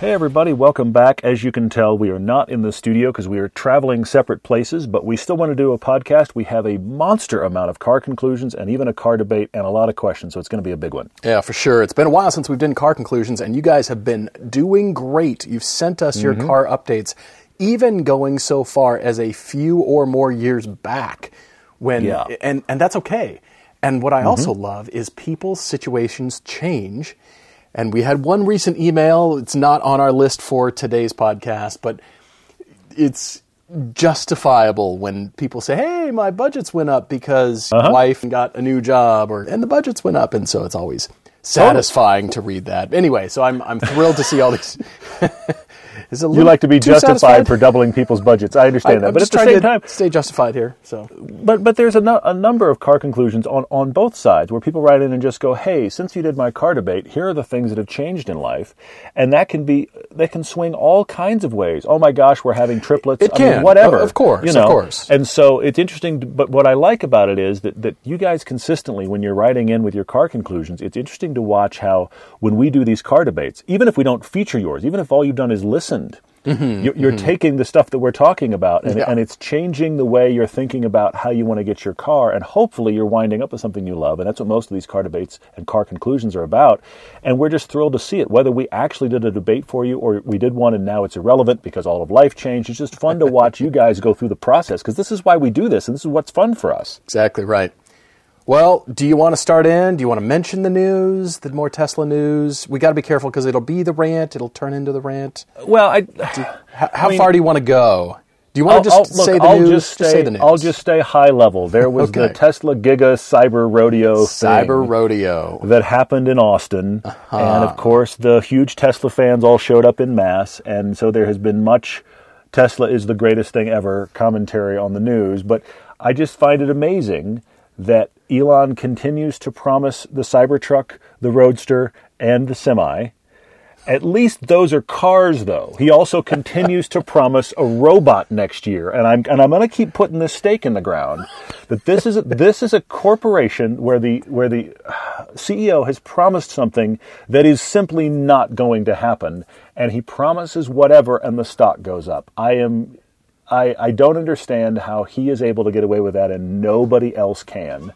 Hey, everybody, welcome back. As you can tell, we are not in the studio because we are traveling separate places, but we still want to do a podcast. We have a monster amount of car conclusions and even a car debate and a lot of questions, so it's going to be a big one. Yeah, for sure. It's been a while since we've done car conclusions, and you guys have been doing great. You've sent us your mm-hmm. car updates, even going so far as a few or more years back. When Yeah. and and that's okay. And what I mm-hmm. also love is people's situations change. And we had one recent email. It's not on our list for today's podcast, but it's justifiable when people say, "Hey, my budgets went up because uh-huh. wife got a new job," or and the budgets went up, and so it's always satisfying to read that. Anyway, so I'm I'm thrilled to see all these. Is a You like to be justified satisfied? for doubling people's budgets. I understand I, that. I'm but at the trying same to time, stay justified here. So But but there's a, nu- a number of car conclusions on, on both sides where people write in and just go, "Hey, since you did my car debate, here are the things that have changed in life," and that can be that can swing all kinds of ways. Oh my gosh, we're having triplets. It I mean, can. whatever. Of course, you of know. course. And so it's interesting. But what I like about it is that that you guys consistently, when you're writing in with your car conclusions, it's interesting to watch how when we do these car debates, even if we don't feature yours, even if all you've done is listened. you- You're taking the stuff that we're talking about, and, Mm-hmm, Yeah. and it's changing the way you're thinking about how you want to get your car, and hopefully you're winding up with something you love. And that's what most of these car debates and car conclusions are about. And we're just thrilled to see it. Whether we actually did a debate for you or we did one and now it's irrelevant because all of life changed, it's just fun to watch you guys go through the process because this is why we do this, and this is what's fun for us. Exactly right. Well, do you want to start in? Do you want to mention the news, the more Tesla news? We got to be careful because it'll be the rant. It'll turn into the rant. Well, I. How, how mean- far do you want to go? Do you want to just I'll- look, say the I'll news? Just stay, say the news. I'll just stay high level. There was the Tesla Giga Cyber Rodeo cyber rodeo. that happened in Austin. Uh-huh. And of course, the huge Tesla fans all showed up in mass. And so there has been much Tesla is the greatest thing ever commentary on the news. But I just find it amazing that Elon continues to promise the Cybertruck, the Roadster, and the Semi. At least those are cars, though. He also continues to promise a robot next year, and I'm and I'm going to keep putting this stake in the ground that this is a, this is a corporation where the where the CEO has promised something that is simply not going to happen, and he promises whatever, and the stock goes up. I am. I, I don't understand how he is able to get away with that and nobody else can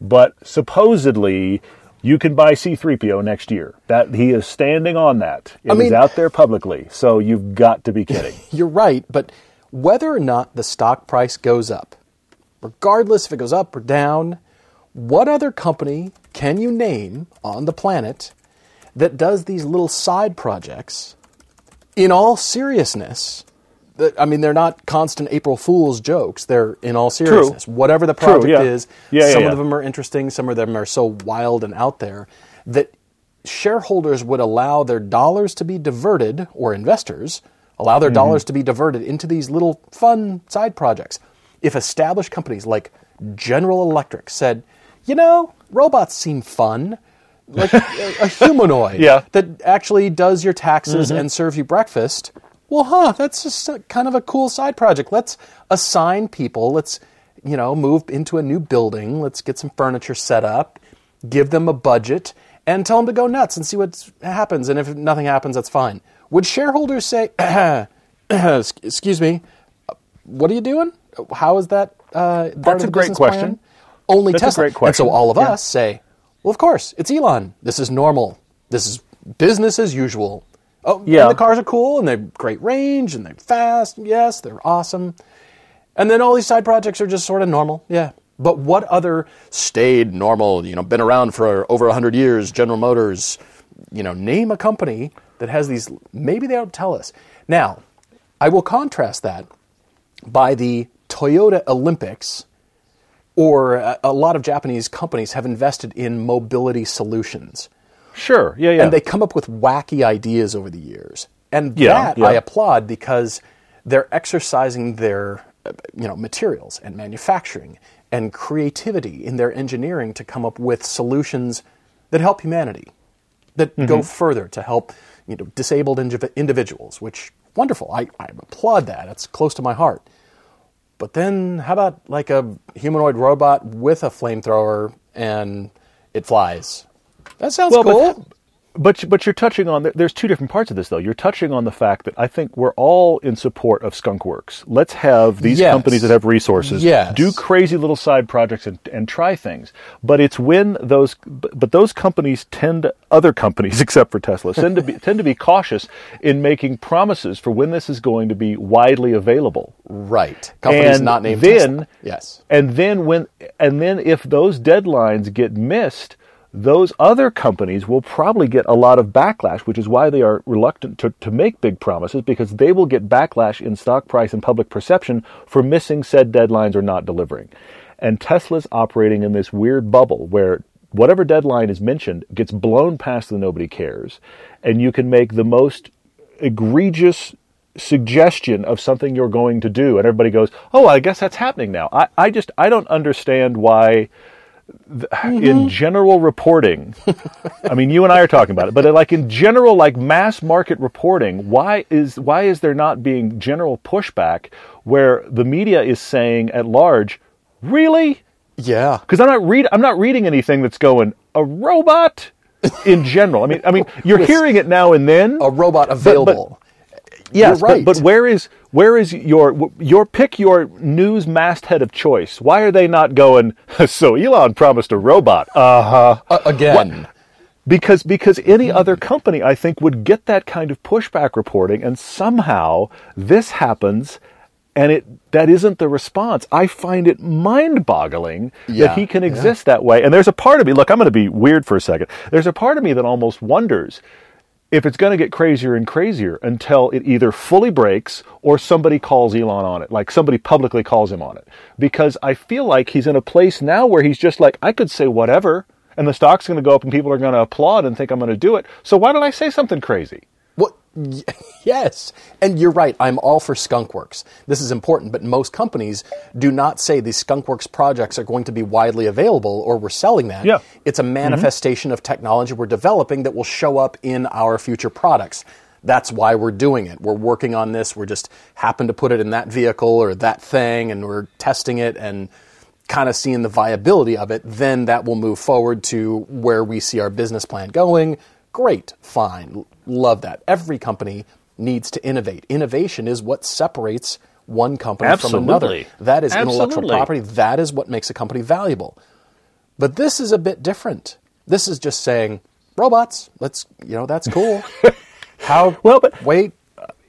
but supposedly you can buy C3PO next year. That he is standing on that. It I is out there publicly. So you've got to be kidding. You're right, but whether or not the stock price goes up, regardless if it goes up or down, what other company can you name on the planet that does these little side projects in all seriousness? I mean, they're not constant April Fool's jokes. They're in all seriousness. Whatever the True, project yeah. is, Yeah, some yeah. of them are interesting, some of them are so wild and out there that shareholders would allow their dollars to be diverted, or investors allow Mm-hmm. their dollars to be diverted into these little fun side projects. If established companies like General Electric said, you know, robots seem fun, like a, a humanoid. Mm-hmm. that actually does your taxes and serves you breakfast. Well, huh, that's just a, kind of a cool side project. Let's assign people, let's, you know, move into a new building, let's get some furniture set up, give them a budget, and tell them to go nuts and see what happens. And if nothing happens, that's fine. Would shareholders say, excuse me, what are you doing? How is that uh, That's a great question. plan? Only That's a Tesla. great And question. so all of Yeah. us say, well, of course, it's Elon. This is normal. This is business as usual. Oh, Yeah. and the cars are cool and they're great range and they're fast. Yes, they're awesome. And then all these side projects are just sort of normal. Yeah. But what other stayed normal, you know, been around for over 100 years, General Motors, you know, name a company that has these, maybe they don't tell us. Now, I will contrast that by the Toyota Olympics or a, a lot of Japanese companies have invested in mobility solutions. Sure. Yeah, yeah. And they come up with wacky ideas over the years. And Yeah, that yeah. I applaud because they're exercising their you know, materials and manufacturing and creativity in their engineering to come up with solutions that help humanity, that Mm-hmm. go further to help you know, disabled indiv- individuals, which, wonderful. I, I applaud that. It's close to my heart. But then, how about like a humanoid robot with a flamethrower and it flies? That sounds Well, but- cool. But but you're touching on there's two different parts of this though. You're touching on the fact that I think we're all in support of Skunkworks. Let's have these Yes. companies that have resources Yes. do crazy little side projects and, and try things. But it's when those but but those companies tend other companies except for Tesla tend to be tend to be cautious in making promises for when this is going to be widely available. right. Companies and not named then Tesla. Yes. and then when and then if those deadlines get missed those other companies will probably get a lot of backlash which is why they are reluctant to, to make big promises because they will get backlash in stock price and public perception for missing said deadlines or not delivering. And tesla's operating in this weird bubble where whatever deadline is mentioned gets blown past the nobody cares. And you can make the most egregious suggestion of something you're going to do. And everybody goes oh i guess that's happening now. I, I just i don't understand why th- in mm-hmm. general reporting i mean you and i are talking about it but uh, like in general like mass market reporting why is why is there not being general pushback where the media is saying at large really Yeah. because I'm not read I'm not reading anything that's going a robot in general. I mean, I mean, you're hearing it now and then. A robot available. Yes, right. but, but where is where is your your pick your news masthead of choice? Why are they not going? So Elon promised a robot. Uh huh. Uh, again. Because because any other company I think would get that kind of pushback reporting, and somehow this happens. And it that isn't the response. I find it mind-boggling Yeah, that he can exist that way. And there's a part of me. Look, I'm going to be weird for a second. There's a part of me that almost wonders if it's going to get crazier and crazier until it either fully breaks or somebody calls Elon on it, like somebody publicly calls him on it. Because I feel like he's in a place now where he's just like, I could say whatever, and the stock's going to go up and people are going to applaud and think I'm going to do it. So why don't I say something crazy? Yes, and you're right. I'm all for skunkworks. This is important, but most companies do not say these skunkworks projects are going to be widely available or we're selling that. Yeah. It's a mm-hmm. manifestation of technology we're developing that will show up in our future products. That's why we're doing it. We're working on this. We're just happen to put it in that vehicle or that thing, and we're testing it and kind of seeing the viability of it. Then that will move forward to where we see our business plan going. Great, fine, love that. Every company needs to innovate. Innovation is what separates one company from another. Absolutely. That is intellectual property. That is what makes a company valuable. But this is a bit different. This is just saying robots. Let's you know that's cool. How? Well, but- wait.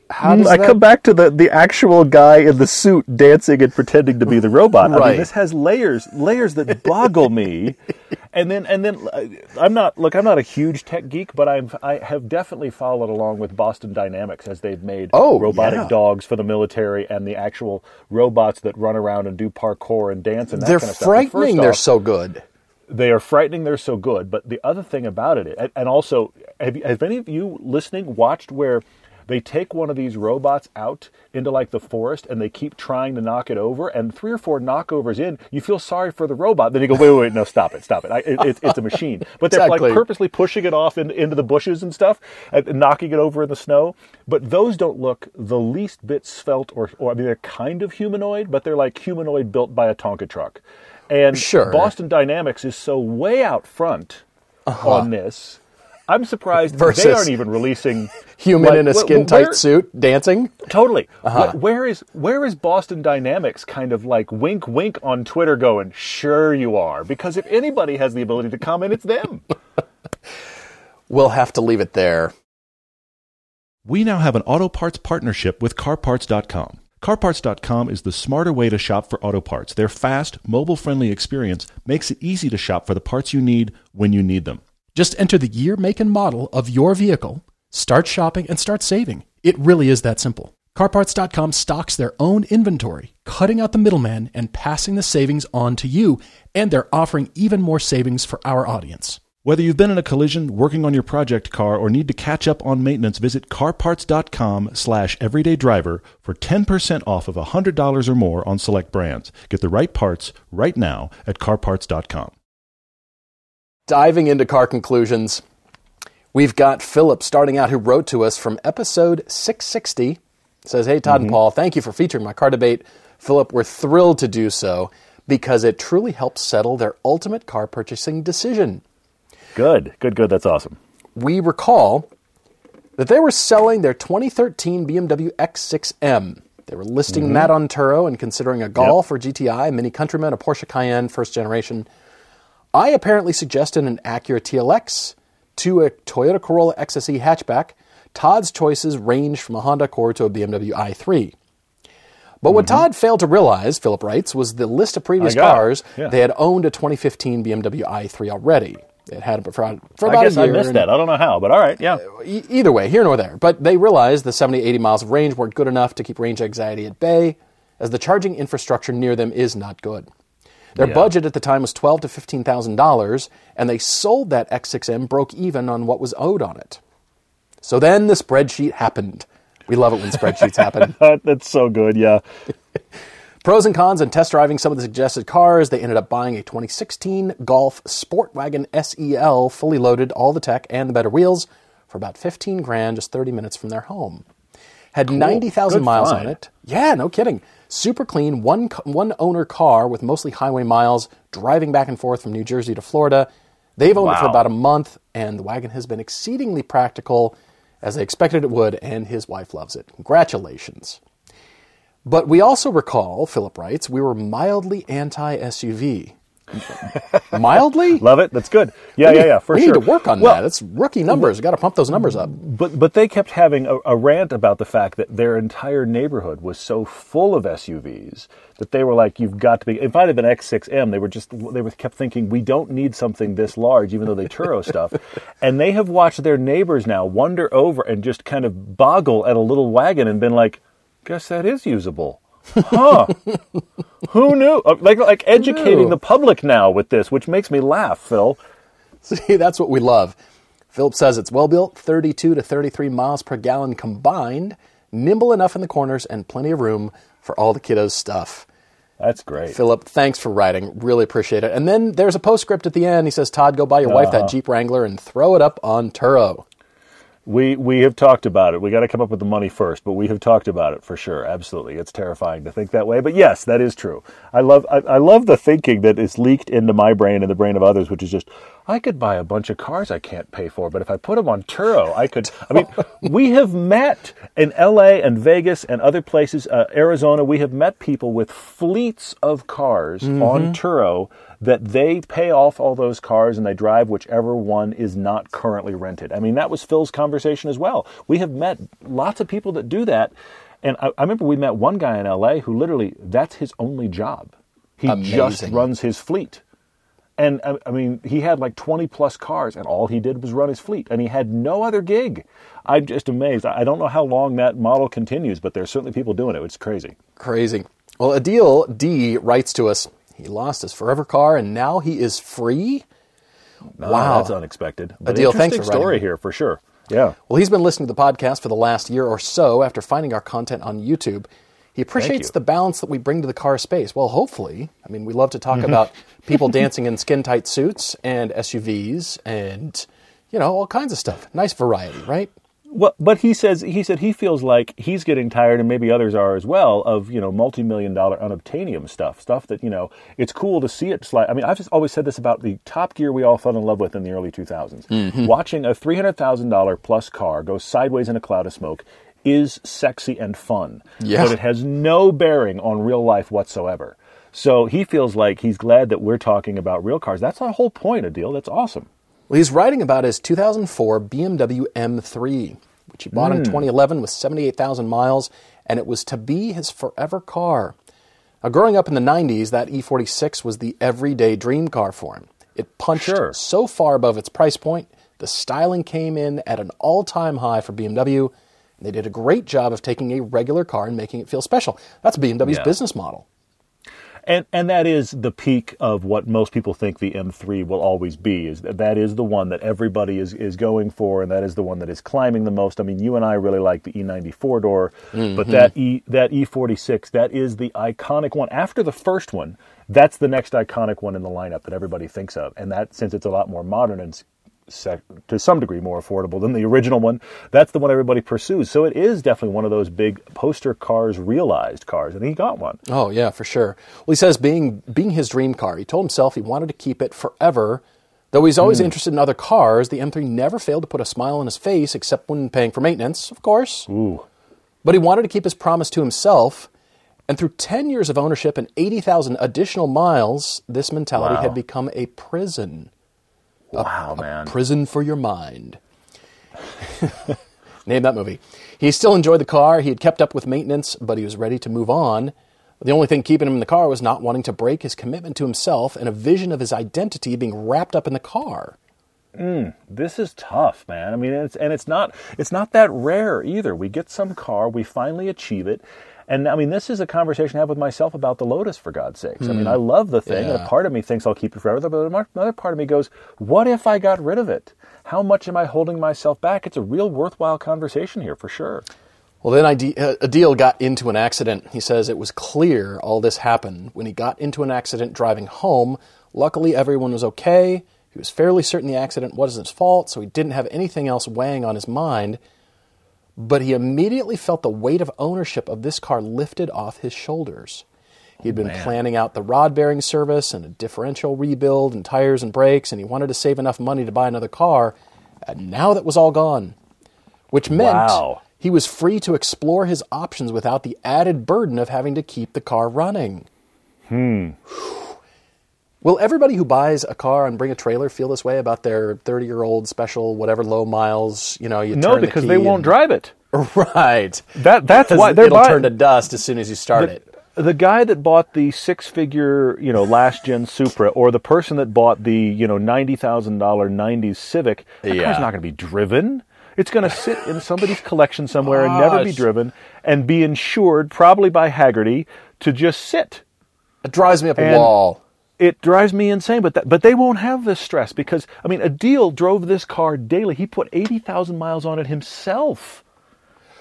How Mm, does I that? come back to the, the actual guy in the suit dancing and pretending to be the robot. I Right. mean, this has layers, layers that boggle me. And then, and then, uh, I'm not look. I'm not a huge tech geek, but I'm I have definitely followed along with Boston Dynamics as they've made Oh, robotic yeah. dogs for the military and the actual robots that run around and do parkour and dance and that They're kind of stuff. Frightening. first They're so good. they are frightening. They're so good. But the other thing about it, and- and also, have, have any of you listening watched where they take one of these robots out into like the forest and they keep trying to knock it over, and three or four knockovers in, you feel sorry for the robot. Then you go, wait, wait, wait, no, stop it, stop it. I, it, it's- it's a machine. But they're Exactly. like purposely pushing it off in, into the bushes and stuff, and knocking it over in the snow. But those don't look the least bit svelte or, or I mean, they're kind of humanoid, but they're like humanoid built by a Tonka truck. And Sure. Boston Dynamics is so way out front uh-huh. on this. I'm surprised. Versus they aren't even releasing Human like, in a wh- wh- skin tight suit dancing. Totally. Uh-huh. Wh- where is where is Boston Dynamics kind of like wink wink on Twitter going, sure you are. Because if anybody has the ability to comment, it's them. We'll have to leave it there. We now have an auto parts partnership with CarParts.com. CarParts.com is the smarter way to shop for auto parts. Their fast, mobile friendly experience makes it easy to shop for the parts you need when you need them. Just enter the year, make, and model of your vehicle, start shopping, and start saving. It really is that simple. CarParts.com stocks their own inventory, cutting out the middleman and passing the savings on to you, and they're offering even more savings for our audience. Whether you've been in a collision, working on your project car, or need to catch up on maintenance, visit carparts.com slash everydaydriver for 10% off of $100 or more on select brands. Get the right parts right now at carparts.com. Diving into car conclusions, we've got Philip starting out who wrote to us from episode 660. Says, Hey, Todd and mm-hmm. Paul, thank you for featuring my car debate. Philip, we're thrilled to do so because it truly helps settle their ultimate car purchasing decision. Good, good, good. That's awesome. We recall that they were selling their 2013 BMW X6M. They were listing mm-hmm. that on Turo and considering a Golf or GTI, a Mini Countryman, a Porsche Cayenne, first generation. I apparently suggested an Acura TLX to a Toyota Corolla XSE hatchback. Todd's choices ranged from a Honda Accord to a BMW i3. But what Todd failed to realize, Philip writes, was the list of previous Mm-hmm. I cars. Yeah. They had owned a 2015 BMW i3 already. It had it for, for I guess a I year. missed and- that. I don't know how, but all right. Yeah. E- either way, here nor there. But they realized the 70, 80 miles of range weren't good enough to keep range anxiety at bay, as the charging infrastructure near them is not good. Their Yeah. budget at the time was twelve to fifteen thousand dollars, and they sold that X6M broke even on what was owed on it. So then the spreadsheet happened. We love it when spreadsheets happen. That's so good. Yeah. Pros and cons and test driving some of the suggested cars. They ended up buying a 2016 Golf SportWagen SEL, fully loaded, all the tech and the better wheels, for about 15 grand, just 30 minutes from their home. Had 90,000 miles find. on it. Yeah, no kidding. Super clean, one one owner car with mostly highway miles, driving back and forth from New Jersey to Florida. They've owned it for about a month, and the wagon has been exceedingly practical, as they expected it would, and his wife loves it. Congratulations. But we also recall, Philip writes, we were mildly anti SUV. Mildly? Love it. That's good. Yeah, yeah, yeah. For we sure. need to work on Well, that. It's rookie numbers. Got to pump those numbers up. But but they kept having a, a rant about the fact that their entire neighborhood was so full of SUVs that they were like, "You've got to be." If I had been X6M, they were just they were kept thinking, "We don't need something this large," even though they Turo stuff. And they have watched their neighbors now wander over and just kind of boggle at a little wagon and been like, "Guess that is usable." Huh? Who knew? Uh, Like like educating knew? the public now with this, which makes me laugh, Phil. See, that's what we love. Philip says it's well built, 32 to 33 miles per gallon combined, nimble enough in the corners, and plenty of room for all the kiddos' stuff. That's great. Philip, thanks for writing. Really appreciate it. And then there's a postscript at the end. He says, Todd, go buy your wife that Jeep Wrangler and throw it up on Turo. We we have talked about it. We got to come up with the money first, but we have talked about it for sure. Absolutely, it's terrifying to think that way, but yes, that is true. I love I, I love the thinking that is leaked into my brain and the brain of others, which is just I could buy a bunch of cars I can't pay for, but if I put them on Turo, I could. I mean, we have met in L.A. and Vegas and other places, uh, Arizona. We have met people with fleets of cars on Turo that they pay off all those cars and they drive whichever one is not currently rented. I mean, that was Phil's conversation as well. We have met lots of people that do that. And I, I remember we met one guy in LA who literally, that's his only job. He just runs his fleet. And I, I mean, he had like 20 plus cars, and all he did was run his fleet, and he had no other gig. I'm just amazed. I I don't know how long that model continues, but there's certainly people doing it. It's crazy. Crazy. Well, Adil D writes to us. He lost his forever car and now he is free. wow. that's unexpected. But deal. thanks for writing. story here for sure. Yeah. Well, he's been listening to the podcast for the last year or so after finding our content on YouTube. He appreciates you. the balance that we bring to the car space. Well, hopefully. I mean, we love to Mm-hmm. talk about people dancing in skin tight suits and SUVs and, you know, all kinds of stuff. Nice variety, right? Well, but he says he said he feels like he's getting tired, and maybe others are as well, of you know multi-million dollar unobtainium stuff, stuff that you know it's cool to see it slide. I mean, I've just always said this about the Top Gear we all fell in love with in the early 2000s. Mm-hmm. Watching a three hundred thousand dollar plus car go sideways in a cloud of smoke is sexy and fun, Yeah. but it has no bearing on real life whatsoever. So he feels like he's glad that we're talking about real cars. That's the whole point of deal. That's awesome. Well, he's writing about his 2004 BMW M3, which he bought in hmm. 2011 with 78,000 miles, and it was to be his forever car. Now, growing up in the 90s, that E46 was the everyday dream car for him. It punched Sure. so far above its price point, the styling came in at an all time high for BMW, and they did a great job of taking a regular car and making it feel special. That's BMW's Yeah. business model. And and that is the peak of what most people think the M3 will always be. Is that that is the one that everybody is is going for, and that is the one that is climbing the most. I mean, you and I really like the E90 four door, but mm-hmm. that E that E46 that is the iconic one. After the first one, that's the next iconic one in the lineup that everybody thinks of, and that since it's a lot more modern and sec- to some degree more affordable than the original one. That's the one everybody pursues. So it is definitely one of those big poster cars, realized cars, and he got one. Oh yeah, for sure. Well, he says being being his dream car, he told himself he wanted to keep it forever. Though he's always hmm. interested in other cars, the M3 never failed to put a smile on his face, except when paying for maintenance, of course. Ooh, But he wanted to keep his promise to himself. And through 10 years of ownership and 80,000 additional miles, this mentality Wow. had become a prison. Wow, man. Prison for your mind. Name that movie. He still enjoyed the car. He had kept up with maintenance, but he was ready to move on. The only thing keeping him in the car was not wanting to break his commitment to himself and a vision of his identity being wrapped up in the car. Hmm, this is tough, man. I mean, it's and it's not it's not that rare either. We get some car, we finally achieve it. And I mean, this is a conversation I have with myself about the Lotus, for God's sakes. I mean, I love the thing, and a part of me thinks I'll keep it forever, but another part of me goes, "What if I got rid of it? How much am I holding myself back?" It's a real worthwhile conversation here, for sure. Well, then uh, Adil got into an accident. He says it was clear all this happened when he got into an accident driving home. Luckily, everyone was okay. He was fairly certain the accident wasn't his fault, so he didn't have anything else weighing on his mind. But he immediately felt the weight of ownership of this car lifted off his shoulders. He'd been planning out the rod bearing service and a differential rebuild and tires and brakes, and he wanted to save enough money to buy another car. And now that was all gone which meant Wow. he was free to explore his options without the added burden of having to keep the car running. Hmm. Will everybody who buys a car and bring a trailer feel this way about their 30 year old special, whatever low miles, you know, you No, the because key they won't and- drive it. Right. That that's why they're it'll buying. turn to dust as soon as you start it. the guy that bought the six-figure, you know, last gen Supra, or the person that bought the, you know, ninety thousand dollar '90s Civic, that Yeah. car's not going to be driven. It's going to sit in somebody's collection somewhere and never be driven, and be insured probably by Hagerty to just sit. It drives me up a wall. It drives me insane, but that, but they won't have this stress because I mean, Adil drove this car daily. He put eighty thousand miles on it himself,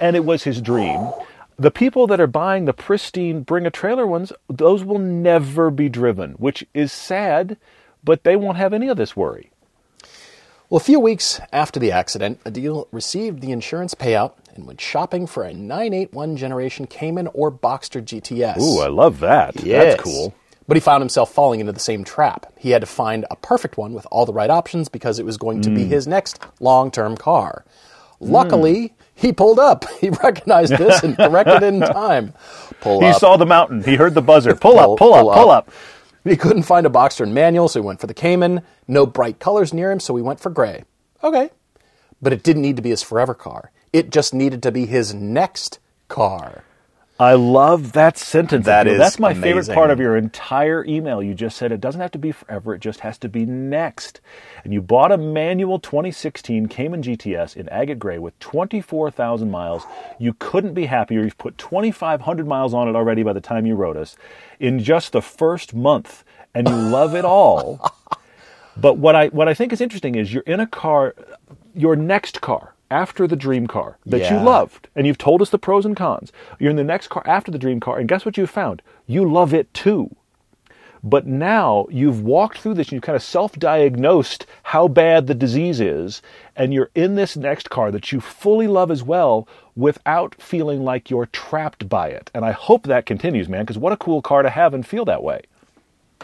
and it was his dream. The people that are buying the pristine bring a trailer ones, those will never be driven, which is sad, but they won't have any of this worry. Well, a few weeks after the accident, Adil received the insurance payout and went shopping for a 981 generation Cayman or Boxster GTS. Ooh, I love that. Yes. That's cool. But he found himself falling into the same trap. He had to find a perfect one with all the right options because it was going to be Mm. his next long term car. Luckily, he pulled up. He recognized this and corrected it in time. Pull He up. saw the mountain. He heard the buzzer. Pull, Pull- up, pull, pull up, pull up. up. He couldn't find a Boxster in manual, so he went for the Cayman. No bright colors near him, so he went for gray. Okay. But it didn't need to be his forever car. It just needed to be his next car. I love that sentence. That is That's my favorite part of your entire email. You just said it doesn't have to be forever, it just has to be next. And you bought a manual 2016 Cayman GTS in agate gray with 24,000 miles. You couldn't be happier. You've put 2,500 miles on it already by the time you wrote us in just the first month, and you love it all. But what I what I think is interesting is you're in a car, your next car after the dream car that you loved, and you've told us the pros and cons. You're in the next car after the dream car, and guess what you found? You love it too. But now you've walked through this and you've kind of self diagnosed how bad the disease is, and you're in this next car that you fully love as well without feeling like you're trapped by it. And I hope that continues, man, because what a cool car to have and feel that way.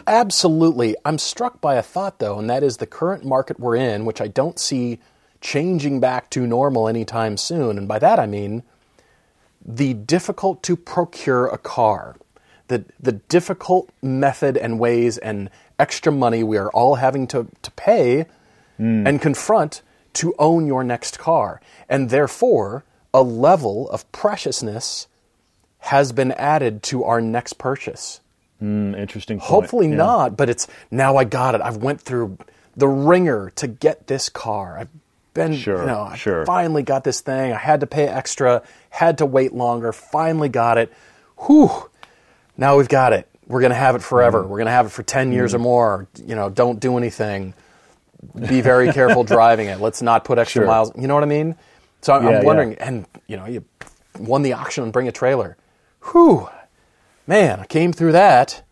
Absolutely. I'm struck by a thought, though, and that is the current market we're in, which I don't see changing back to normal anytime soon. And by that I mean the difficult to procure a car, the, the difficult method and ways and extra money we are all having to, to pay and confront to own your next car. And therefore, a level of preciousness has been added to our next purchase. Mm, interesting. Point. Hopefully Yeah. not, but it's now I got it. I've went through the ringer to get this car. I've been, Sure, you know, I sure. finally got this thing. I had to pay extra, had to wait longer, finally got it. Whew. Now we've got it. we're going to have it forever. We're going to have it for 10 years or more. You know, don't do anything. Be very careful driving it. Let's not put extra Sure. miles. You know what I mean? So I'm, Yeah, I'm yeah. wondering, and you know, you won the auction and bring a trailer. Whew, man, I came through that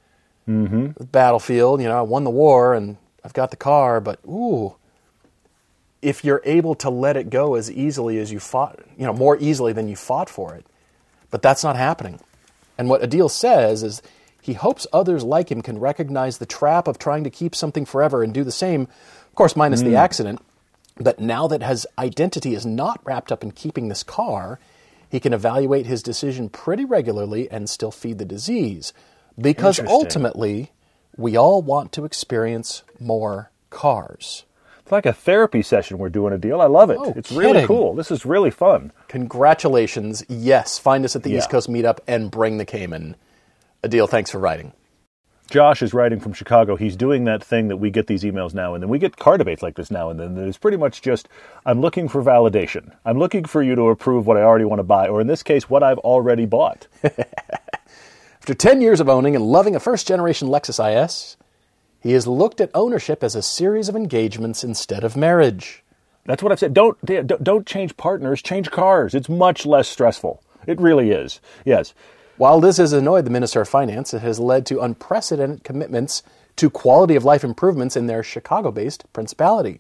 Mm-hmm. battlefield. You know, I won the war and I've got the car, but ooh, if you're able to let it go as easily as you fought, you know, more easily than you fought for it, but that's not happening. And what Adil says is he hopes others like him can recognize the trap of trying to keep something forever and do the same, of course, minus the hmm. accident. But now that his identity is not wrapped up in keeping this car, he can evaluate his decision pretty regularly and still feed the disease. Because ultimately, we all want to experience more cars. It's like a therapy session we're doing Adil. I love it. Oh, it's really cool. This is really fun. Congratulations. Yes, find us at the Yeah. East Coast Meetup and bring the Cayman. Adil, thanks for writing. Josh is writing from Chicago. He's doing that thing that we get these emails now and then. We get car debates like this now and then. That is pretty much just I'm looking for validation. I'm looking for you to approve what I already want to buy, or in this case, what I've already bought. After 10 years of owning and loving a first generation Lexus IS, he has looked at ownership as a series of engagements instead of marriage. That's what I've said. Don't don't change partners. Change cars. It's much less stressful. It really is. Yes. While this has annoyed the Minister of Finance, it has led to unprecedented commitments to quality of life improvements in their Chicago based principality.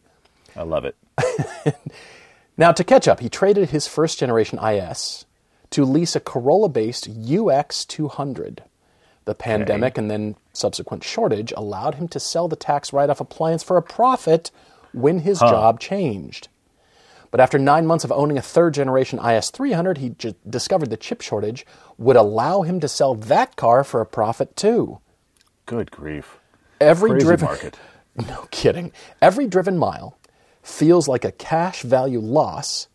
I love it. Now, to catch up, he traded his first generation IS to lease a Corolla based UX 200. The pandemic and then subsequent shortage allowed him to sell the tax write off appliance for a profit when his job changed. But after nine months of owning a third generation IS 300, he j- discovered the chip shortage would allow him to sell that car for a profit too. Good grief. Every Crazy driven market. no kidding. Every driven mile feels like a cash value loss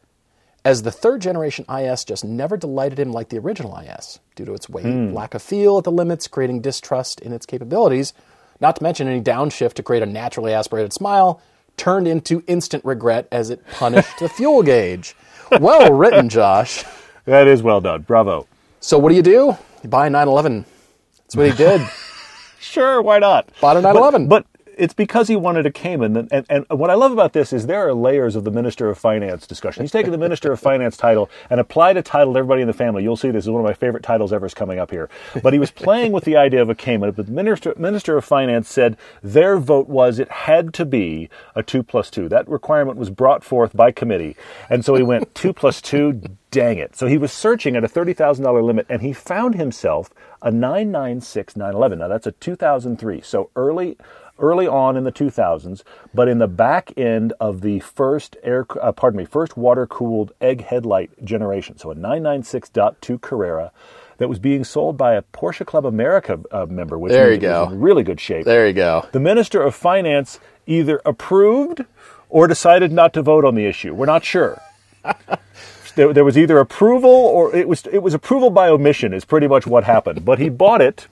as the third generation IS just never delighted him like the original IS due to its weight, hmm. lack of feel at the limits, creating distrust in its capabilities, not to mention any downshift to create a naturally aspirated smile turned into instant regret as it punished the fuel gauge. Well written, Josh. That is well done. Bravo. So what do you do? You buy a 911. That's what he did. Sure, why not? Bought a 911. But, but it's because he wanted a Cayman. And, and, and what I love about this is there are layers of the Minister of Finance discussion. He's taken the Minister of Finance title and applied a title to everybody in the family. You'll see this is one of my favorite titles ever is coming up here. But he was playing with the idea of a Cayman. But the Minister, Minister of Finance said their vote was it had to be a 2 plus 2. That requirement was brought forth by committee. And so he went 2 plus 2, dang it. So he was searching at a $30,000 limit and he found himself a 996 911. Now that's a 2003. So early early on in the 2000s, but in the back end of the first air uh, pardon me, first water-cooled egg headlight generation. So a 996.2 Carrera that was being sold by a Porsche Club America uh, member which There you go. in really good shape. there you go. The Minister of Finance either approved or decided not to vote on the issue. We're not sure. there, there was either approval or it was it was approval by omission is pretty much what happened. But he bought it,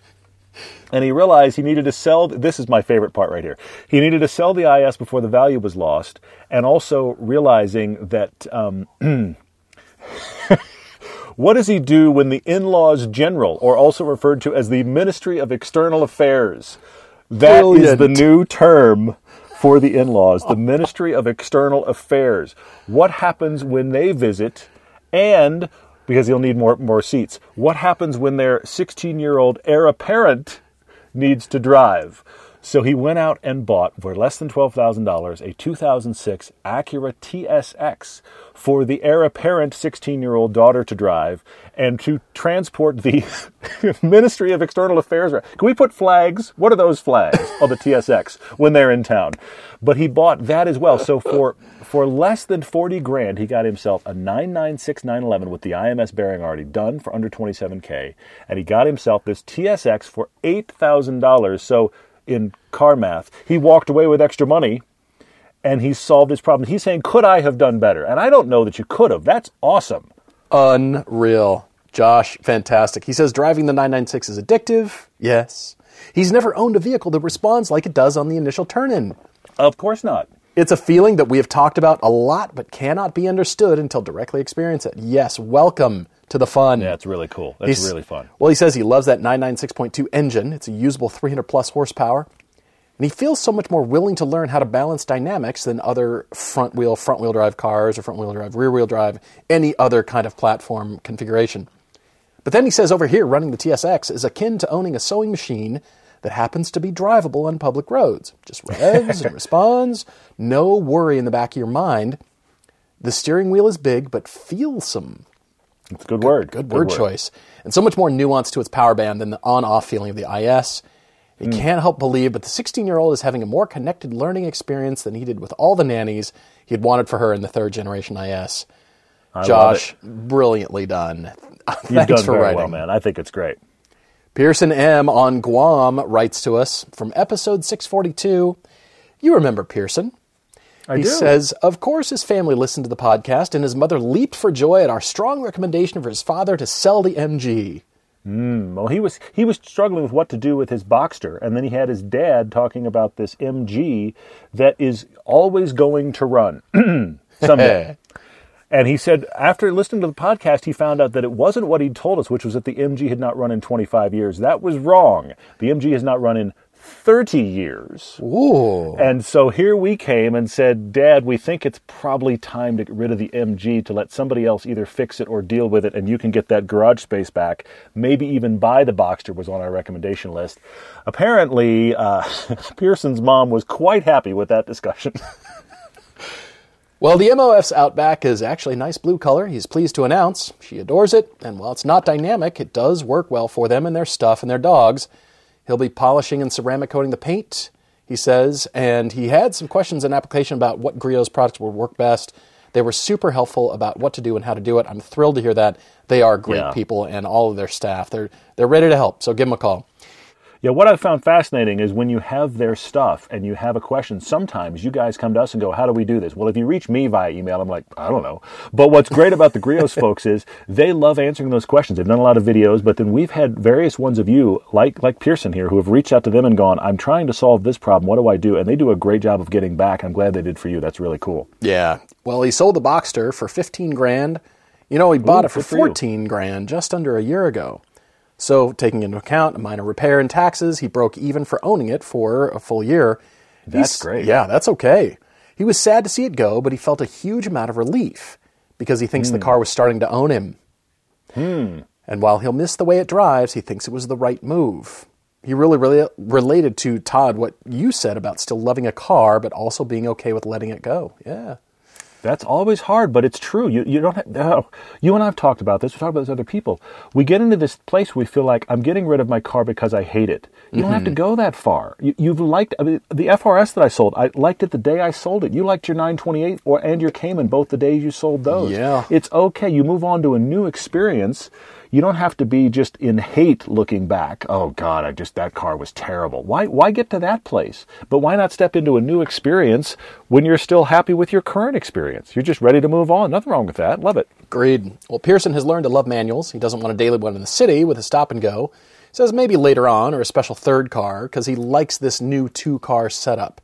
and he realized he needed to sell. This is my favorite part right here. He needed to sell the IS before the value was lost, and also realizing that. Um, What does he do when the in laws general, or also referred to as the Ministry of External Affairs, that is Brilliant. the new term for the in laws, the Ministry of External Affairs. What happens when they visit, and because you'll need more, more seats, what happens when their 16 year old heir apparent needs to drive? So he went out and bought for less than $12,000 a 2006 Acura TSX for the heir apparent 16 year old daughter to drive and to transport the Ministry of External Affairs. Can we put flags? What are those flags on the TSX when they're in town? But he bought that as well. So for for less than 40 grand, he got himself a 996 911 with the IMS bearing already done for under 27K. And he got himself this TSX for $8,000. So in car math, he walked away with extra money and he solved his problem. He's saying, Could I have done better? And I don't know that you could have. That's awesome. Unreal. Josh, fantastic. He says driving the 996 is addictive. Yes. He's never owned a vehicle that responds like it does on the initial turn in. Of course not. It's a feeling that we have talked about a lot but cannot be understood until directly experience it. Yes, welcome to the fun. Yeah, it's really cool. That's He's- really fun. Well, he says he loves that 996.2 engine. It's a usable 300 plus horsepower. And he feels so much more willing to learn how to balance dynamics than other front wheel, front wheel drive cars or front wheel drive, rear wheel drive, any other kind of platform configuration. But then he says over here, running the TSX is akin to owning a sewing machine that happens to be drivable on public roads. Just revs and responds, no worry in the back of your mind. The steering wheel is big but feelsome. It's a good word. Good word choice. And so much more nuance to its power band than the on off feeling of the IS. Hmm. He can't help believe, but the 16 year old is having a more connected learning experience than he did with all the nannies he had wanted for her in the third generation IS. love Josh, brilliantly done. You've Thanks done for very writing. well, man. I think it's great. Pearson M on Guam writes to us from episode 642. You remember Pearson. I he do. says, of course, his family listened to the podcast, and his mother leaped for joy at our strong recommendation for his father to sell the MG. Hmm, well, he was he was struggling with what to do with his Boxster, and then he had his dad talking about this MG that is always going to run someday. and he said after listening to the podcast, he found out that it wasn't what he'd told us, which was that the MG had not run in 25 years. That was wrong. The MG has not run in 30 years. Ooh. And so here we came and said, Dad, we think it's probably time to get rid of the MG to let somebody else either fix it or deal with it, and you can get that garage space back. Maybe even buy the Boxster was on our recommendation list. Apparently, uh, Pearson's mom was quite happy with that discussion. Well, the MOF's Outback is actually a nice blue color. He's pleased to announce she adores it, and while it's not dynamic, it does work well for them and their stuff and their dogs. He'll be polishing and ceramic coating the paint, he says, and he had some questions in application about what Griot's products would work best. They were super helpful about what to do and how to do it. I'm thrilled to hear that. They are great Yeah. people and all of their staff. They're they're ready to help. So give them a call. Yeah, what I've found fascinating is when you have their stuff and you have a question, sometimes you guys come to us and go, How do we do this? Well, if you reach me via email, I'm like, I don't know. But what's great about the Griot's folks is they love answering those questions. They've done a lot of videos, but then we've had various ones of you, like like Pearson here, who have reached out to them and gone, I'm trying to solve this problem. What do I do? And they do a great job of getting back. I'm glad they did for you. That's really cool. Yeah. Well, he sold the Boxster for 15 grand. You know, he bought Ooh, it for good for you. 14 grand just under a year ago. So, taking into account a minor repair and taxes, he broke even for owning it for a full year. That's He's- great. Yeah, that's okay. He was sad to see it go, but he felt a huge amount of relief because he Hmm. thinks the car was starting to own him. Hmm. And while he'll miss the way it drives, he thinks it was the right move. He really, really related to Todd what you said about still loving a car, but also being okay with letting it go. Yeah. That's always hard, but it's true. You you don't have, no. You and I've talked about this. We talked about this with other people. We get into this place where we feel like I'm getting rid of my car because I hate it. You don't have Mm-hmm. to go that far. You, you've liked I mean, the FRS that I sold. I liked it the day I sold it. You liked your 928 or and your Cayman both the days you sold those. Yeah. it's okay. You move on to a new experience. You don't have to be just in hate looking back. Oh God, I just that car was terrible. Why why get to that place? But why not step into a new experience when you're still happy with your current experience? You're just ready to move on. Nothing wrong with that. Love it. Agreed. Well, Pearson has learned to love manuals. He doesn't want a daily one in the city with a stop and go. Says maybe later on or a special third car because he likes this new two car setup.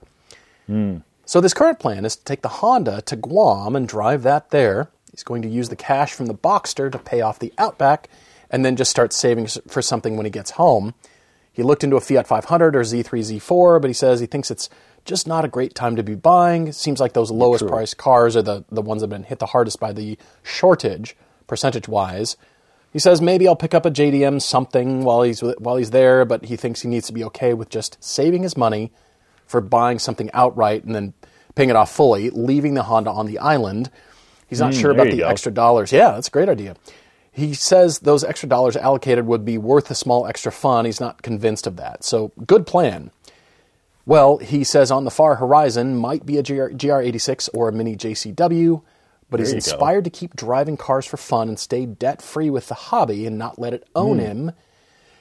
Hmm. So this current plan is to take the Honda to Guam and drive that there. He's going to use the cash from the Boxster to pay off the Outback and then just start saving for something when he gets home. He looked into a Fiat 500 or Z3, Z4, but he says he thinks it's just not a great time to be buying. It seems like those lowest priced cars are the, the ones that have been hit the hardest by the shortage, percentage wise. He says maybe I'll pick up a JDM something while he's while he's there, but he thinks he needs to be okay with just saving his money for buying something outright and then paying it off fully, leaving the Honda on the island. He's not sure about the go. extra dollars. Yeah, that's a great idea. He says those extra dollars allocated would be worth a small extra fun. He's not convinced of that. So, good plan. Well, he says on the far horizon might be a GR, GR86 or a mini JCW, but he's There go. inspired to keep driving cars for fun and stay debt free with the hobby and not let it own Hmm. him.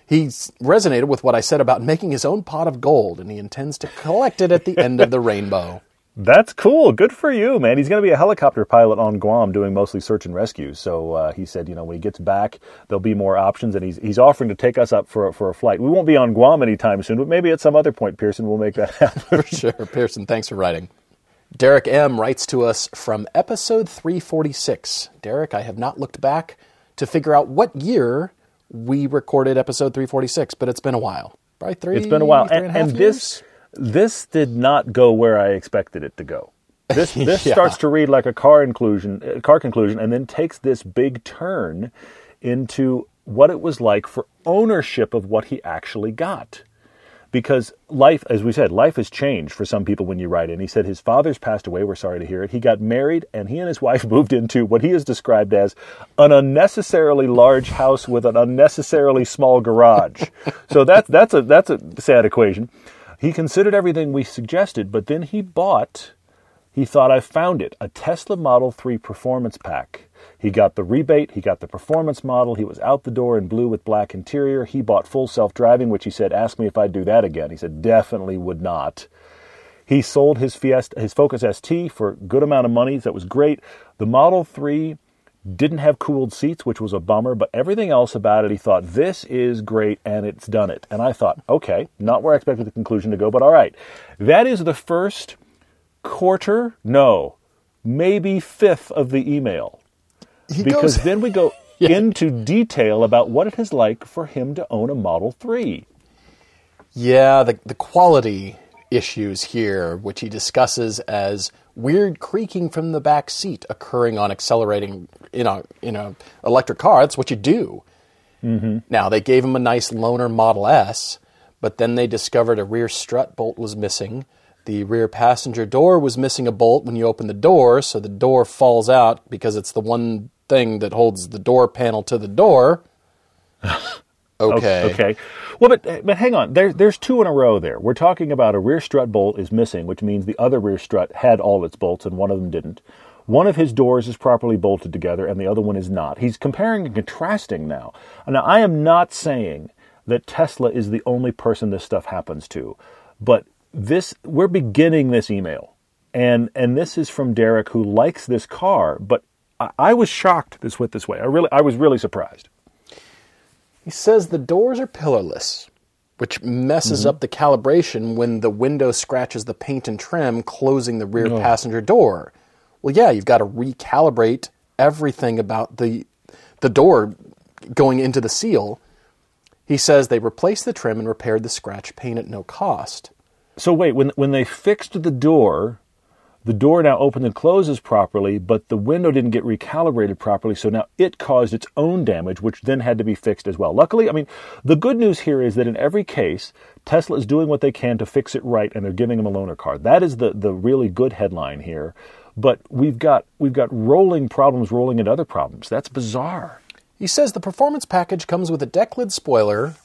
He's resonated with what I said about making his own pot of gold, and he intends to collect it at the end of the rainbow. That's cool. Good for you, man. He's going to be a helicopter pilot on Guam doing mostly search and rescue. So uh, he said, you know, when he gets back, there'll be more options, and he's he's offering to take us up for a, for a flight. We won't be on Guam anytime soon, but maybe at some other point, Pearson, we'll make that happen. for sure. Pearson, thanks for writing. Derek M. writes to us from episode 346. Derek, I have not looked back to figure out what year we recorded episode 346, but it's been a while. Probably three. It's been a while, and, and, and this? This did not go where I expected it to go. This this Yeah. starts to read like a car inclusion, uh, car conclusion, and then takes this big turn into what it was like for ownership of what he actually got. Because life, as we said, life has changed for some people when you write in. He said his father's passed away. We're sorry to hear it. He got married, and he and his wife moved into what he has described as an unnecessarily large house with an unnecessarily small garage. so that's that's a that's a sad equation. He considered everything we suggested, but then he bought he thought I found it a Tesla Model 3 performance pack. He got the rebate, he got the performance model, he was out the door in blue with black interior. He bought full self driving, which he said, Ask me if I'd do that again. He said, Definitely would not. He sold his Fiesta, his Focus ST for a good amount of money. That was great. The Model 3 didn't have cooled seats, which was a bummer, but everything else about it, he thought, this is great and it's done it. And I thought, okay, not where I expected the conclusion to go, but all right. That is the first quarter, no, maybe fifth of the email. He Because goes- then we go into detail about what it is like for him to own a Model 3. Yeah, the, the quality issues here, which he discusses as weird creaking from the back seat occurring on accelerating in a in a electric car. That's what you do. Mm-hmm. Now they gave him a nice loaner Model S, but then they discovered a rear strut bolt was missing. The rear passenger door was missing a bolt when you open the door, so the door falls out because it's the one thing that holds the door panel to the door. Okay. Okay. Well, but but hang on. There, there's two in a row there. We're talking about a rear strut bolt is missing, which means the other rear strut had all its bolts and one of them didn't. One of his doors is properly bolted together and the other one is not. He's comparing and contrasting now. Now, I am not saying that Tesla is the only person this stuff happens to, but this we're beginning this email, and and this is from Derek who likes this car, but I, I was shocked this went this way. I really I was really surprised. He says the doors are pillarless, which messes mm-hmm. up the calibration when the window scratches the paint and trim, closing the rear oh. passenger door. Well, yeah, you've got to recalibrate everything about the the door going into the seal. He says they replaced the trim and repaired the scratch paint at no cost. So wait, when when they fixed the door, the door now opens and closes properly, but the window didn't get recalibrated properly, so now it caused its own damage, which then had to be fixed as well. Luckily, I mean, the good news here is that in every case, Tesla is doing what they can to fix it right, and they're giving him a loaner car. That is the the really good headline here. But we've got we've got rolling problems rolling into other problems. That's bizarre. He says the performance package comes with a deck lid spoiler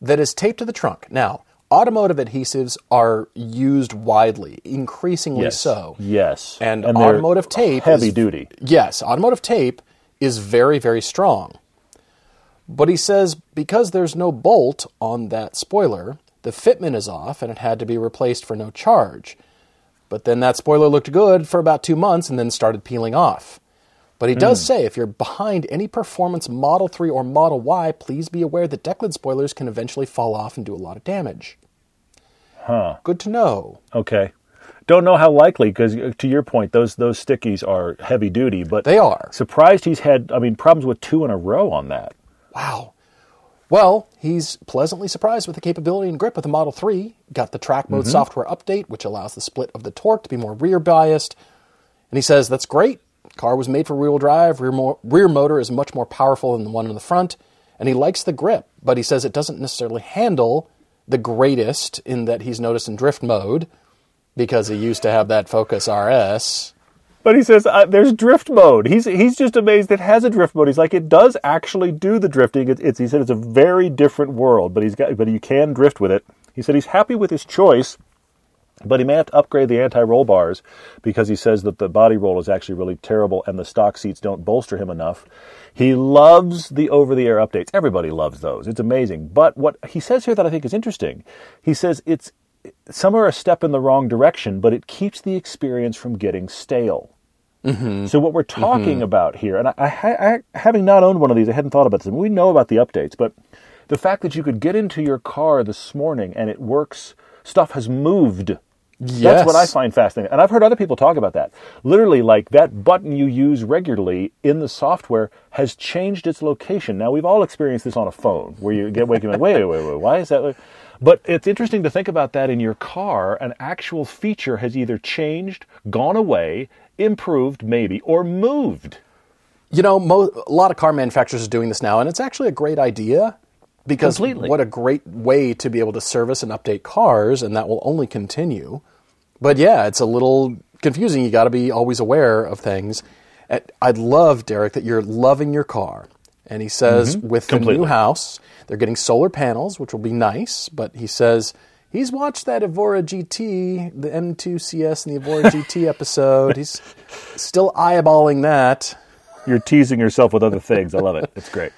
that is taped to the trunk. Now, automotive adhesives are used widely, increasingly so. Yes. And, they're automotive tape heavy is- duty. Yes, automotive tape is very very strong. But he says because there's no bolt on that spoiler, the fitment is off and it had to be replaced for no charge. But then that spoiler looked good for about 2 months and then started peeling off. But he does hmm. say if you're behind any performance Model 3 or Model Y, please be aware that deck lid spoilers can eventually fall off and do a lot of damage. Huh. Good to know. Okay. Don't know how likely because uh, to your point, those those stickies are heavy duty, but They are. surprised he's had. I mean, problems with two in a row on that. Wow. Well, he's pleasantly surprised with the capability and grip of the Model 3. Got the track mode mm-hmm. software update, which allows the split of the torque to be more rear biased. And he says that's great. Car was made for rear wheel drive. Rear, mo- rear motor is much more powerful than the one in the front. And he likes the grip, but he says it doesn't necessarily handle the greatest in that he's noticed in drift mode because he used to have that Focus RS. But he says uh, there's drift mode. He's he's just amazed it has a drift mode. He's like it does actually do the drifting. It, it's he said it's a very different world, but he's got but you can drift with it. He said he's happy with his choice, but he may have to upgrade the anti-roll bars because he says that the body roll is actually really terrible and the stock seats don't bolster him enough. He loves the over-the-air updates. Everybody loves those. It's amazing. But what he says here that I think is interesting, he says it's some are a step in the wrong direction, but it keeps the experience from getting stale. Mm-hmm. So what we're mm-hmm. talking about here, and I, I, I, having not owned one of these, I hadn't thought about this. We know about the updates, but the fact that you could get into your car this morning and it works, stuff has moved That's what I find fascinating. And I've heard other people talk about that. Literally, like that button you use regularly in the software has changed its location. Now, we've all experienced this on a phone where you get waking up, wait, wait, wait, wait, why is that? But it's interesting to think about that in your car. An actual feature has either changed, gone away, improved, maybe, or moved. You know, mo- a lot of car manufacturers are doing this now, and it's actually a great idea because Completely. what a great way to be able to service and update cars, and that will only continue. But yeah, it's a little confusing. You got to be always aware of things. I'd love, Derek, that you're loving your car. And he says mm-hmm. with the new house, they're getting solar panels, which will be nice. But he says he's watched that Evora GT, the M2 CS and the Evora GT episode. He's still eyeballing that. You're teasing yourself with other things. I love it. It's great.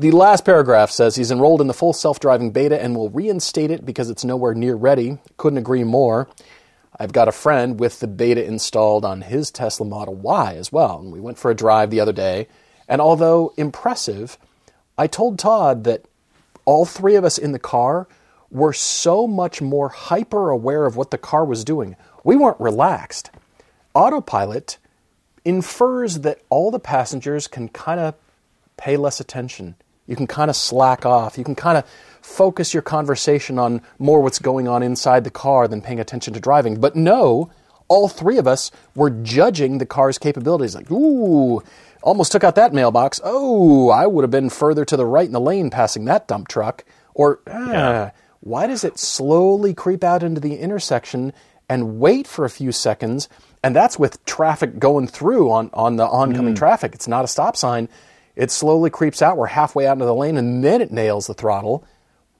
The last paragraph says he's enrolled in the full self driving beta and will reinstate it because it's nowhere near ready. Couldn't agree more. I've got a friend with the beta installed on his Tesla Model Y as well. And we went for a drive the other day. And although impressive, I told Todd that all three of us in the car were so much more hyper aware of what the car was doing. We weren't relaxed. Autopilot infers that all the passengers can kind of pay less attention. You can kind of slack off. You can kind of focus your conversation on more what's going on inside the car than paying attention to driving. But no, all three of us were judging the car's capabilities. Like, ooh, almost took out that mailbox. Oh, I would have been further to the right in the lane passing that dump truck. Or, ah, why does it slowly creep out into the intersection and wait for a few seconds? And that's with traffic going through on, on the oncoming traffic. It's not a stop sign. It slowly creeps out. We're halfway out into the lane and then it nails the throttle.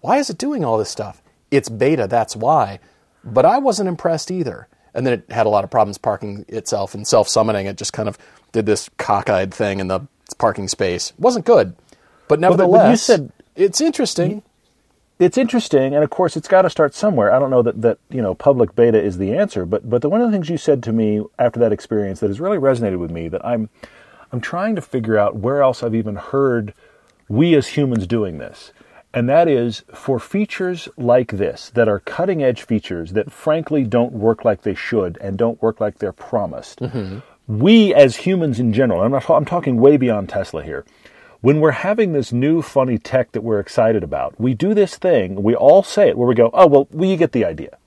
Why is it doing all this stuff? It's beta, that's why. But I wasn't impressed either. And then it had a lot of problems parking itself and self summoning. It just kind of did this cockeyed thing in the parking space. It wasn't good. But but you said- it's interesting. it's interesting, and of course, it's got to start somewhere. I don't know that, that you know public beta is the answer, but but the one of the things you said to me after that experience that has really resonated with me that I'm I'm trying to figure out where else I've even heard we as humans doing this, and that is for features like this that are cutting edge features that frankly don't work like they should and don't work like they're promised. Mm-hmm. We as humans in general, I'm, not, I'm talking way beyond Tesla here when we're having this new funny tech that we're excited about, we do this thing, we all say it, where we go, oh, well, we get the idea.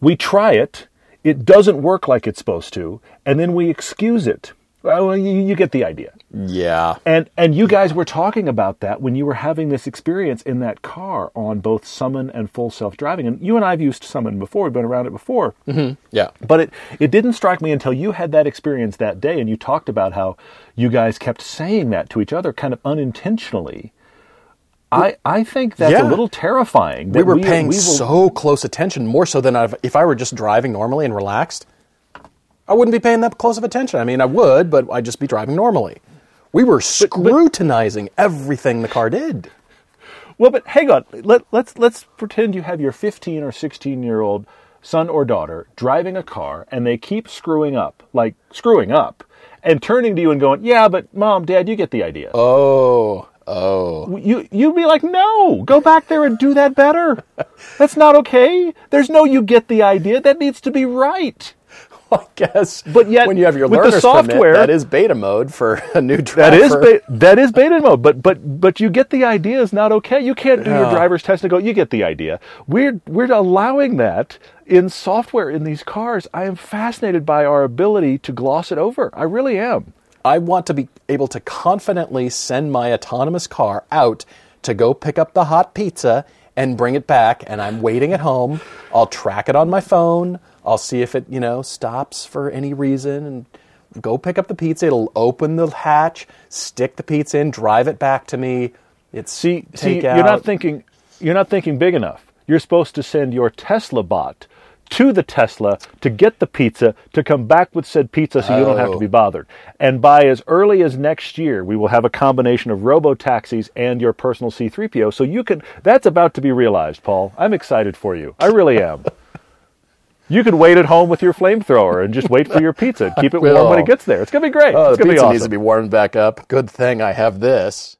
We try it, it doesn't work like it's supposed to, and then we excuse it. Well, you, you get the idea. Yeah. And and you guys were talking about that when you were having this experience in that car on both Summon and full self driving. And you and I've used Summon before; we've been around it before. Mm-hmm. Yeah. But it, it didn't strike me until you had that experience that day and you talked about how you guys kept saying that to each other kind of unintentionally. I, I think that's Yeah. a little terrifying. We were paying we will- so close attention, more so than I've, if I were just driving normally and relaxed. I wouldn't be paying that close of attention. I mean, I would, but I'd just be driving normally. We were scrutinizing everything the car did. Well, but hang on. Let, let's, let's pretend you have your 15 or 16 year old son or daughter driving a car and they keep screwing up, like screwing up, and turning to you and going, Yeah, but mom, dad, you get the idea. Oh, oh. you you'd be like, no, go back there and do that better. That's not okay. There's no you get the idea. That needs to be right. I guess. But yet, when you have your with the learner's software- permit, that is beta mode for a new driver. That is that is beta mode, but but but you get the idea is not okay. You can't do your driver's test and go, you get the idea. We're we're allowing that in software in these cars. I am fascinated by our ability to gloss it over. I really am. I want to be able to confidently send my autonomous car out to go pick up the hot pizza and bring it back and I'm waiting at home. I'll track it on my phone. I'll see if it, you know, stops for any reason and go pick up the pizza. It'll open the hatch, stick the pizza in, drive it back to me. It's See, see, you're not thinking you're not thinking big enough. You're supposed to send your Tesla bot to the Tesla to get the pizza to come back with said pizza so you don't have to Oh. be bothered. And by as early as next year, we will have a combination of robo taxis and your personal C3PO so you can that's about to be realized, Paul. I'm excited for you. I really am. You can wait at home with your flamethrower and just wait for your pizza keep it warm when it gets there. It's going to be great. Oh, it's the going to pizza be awesome. needs to be warmed back up. Good thing I have this.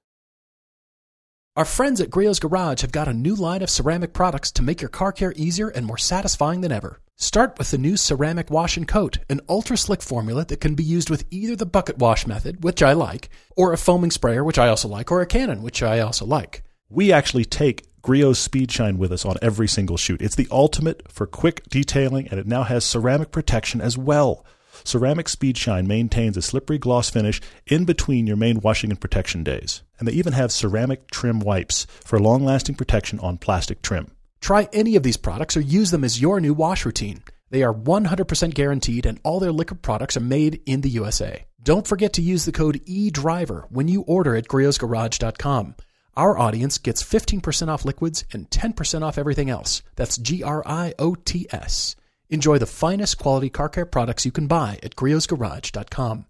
Our friends at Griot's Garage have got a new line of ceramic products to make your car care easier and more satisfying than ever. Start with the new ceramic wash and coat, an ultra slick formula that can be used with either the bucket wash method, which I like, or a foaming sprayer, which I also like, or a cannon, which I also like. We actually take Griot's Speed Shine with us on every single shoot. It's the ultimate for quick detailing, and it now has ceramic protection as well. Ceramic Speed Shine maintains a slippery gloss finish in between your main washing and protection days. And they even have ceramic trim wipes for long lasting protection on plastic trim. Try any of these products or use them as your new wash routine. They are 100% guaranteed and all their liquid products are made in the USA. Don't forget to use the code EDRIVER when you order at griotsgarage.com. Our audience gets 15% off liquids and 10% off everything else. That's G R I O T S. Enjoy the finest quality car care products you can buy at griotsgarage.com.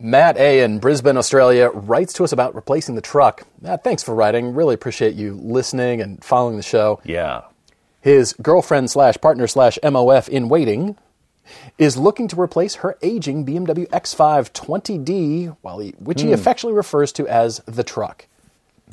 Matt A. in Brisbane, Australia, writes to us about replacing the truck. Matt, thanks for writing. Really appreciate you listening and following the show. Yeah. His girlfriend slash partner slash MOF in waiting is looking to replace her aging BMW X5 20D, while he, which he hmm. affectionately refers to as the truck.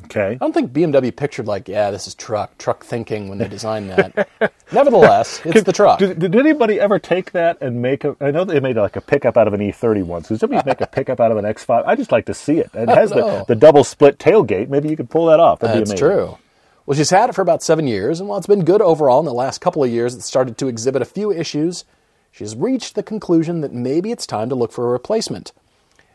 Okay. I don't think BMW pictured like, yeah, this is truck, truck thinking when they designed that. Nevertheless, it's the truck. Did, did anybody ever take that and make a? I know they made like a pickup out of an E30 once. Did somebody make a pickup out of an X5? I just like to see it. It has the, the double split tailgate. Maybe you could pull that off. That'd That's be amazing. true. Well, she's had it for about seven years, and while it's been good overall in the last couple of years, it started to exhibit a few issues. She's reached the conclusion that maybe it's time to look for a replacement.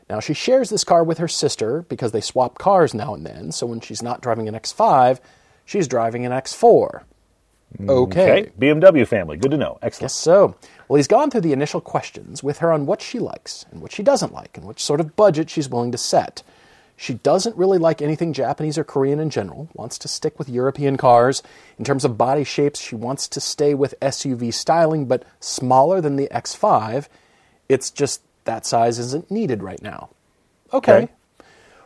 Now, she shares this car with her sister because they swap cars now and then, so when she's not driving an X5, she's driving an X4. Okay. Okay. BMW family. Good to know. Excellent. Guess so. Well, he's gone through the initial questions with her on what she likes and what she doesn't like and which sort of budget she's willing to set. She doesn't really like anything Japanese or Korean in general, wants to stick with European cars. In terms of body shapes, she wants to stay with SUV styling, but smaller than the X5. It's just that size isn't needed right now. Okay. Okay.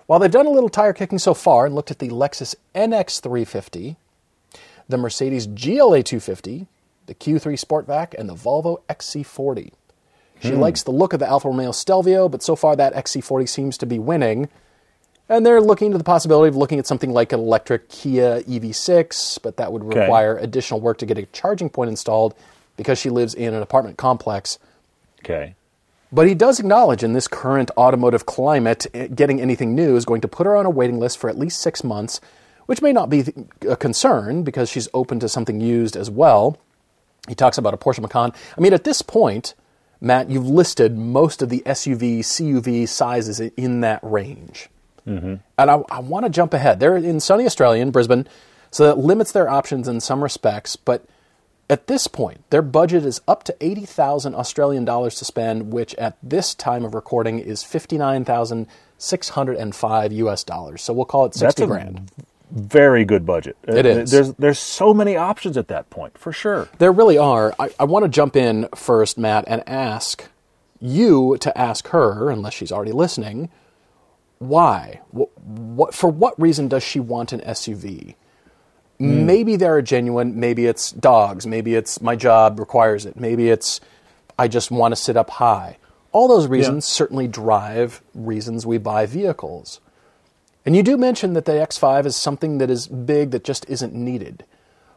While they've done a little tire kicking so far and looked at the Lexus NX350, the Mercedes GLA 250, the Q3 Sportback, and the Volvo XC40. She hmm. likes the look of the Alfa Romeo Stelvio, but so far that XC40 seems to be winning. And they're looking to the possibility of looking at something like an electric Kia EV6, but that would Okay. require additional work to get a charging point installed because she lives in an apartment complex. Okay. But he does acknowledge in this current automotive climate, eh, getting anything new is going to put her on a waiting list for at least six months, which may not be a concern because she's open to something used as well. He talks about a Porsche Macan. I mean, at this point, Matt, you've listed most of the SUV, CUV sizes in that range. And I, I want to jump ahead. They're in sunny Australia, in Brisbane, so that limits their options in some respects. But at this point, their budget is up to 80,000 Australian dollars to spend, which at this time of recording is 59,605 US dollars. So we'll call it 60 That's a grand. Very good budget. It Uh, is. There's there's so many options at that point for sure. There really are. I, I want to jump in first, Matt, and ask you to ask her, unless she's already listening, why? What, what, for what reason does she want an SUV? Hmm. Maybe they're genuine. Maybe it's dogs. Maybe it's my job requires it. Maybe it's I just want to sit up high. All those reasons certainly drive reasons we buy vehicles. And you do mention that the X5 is something that is big that just isn't needed.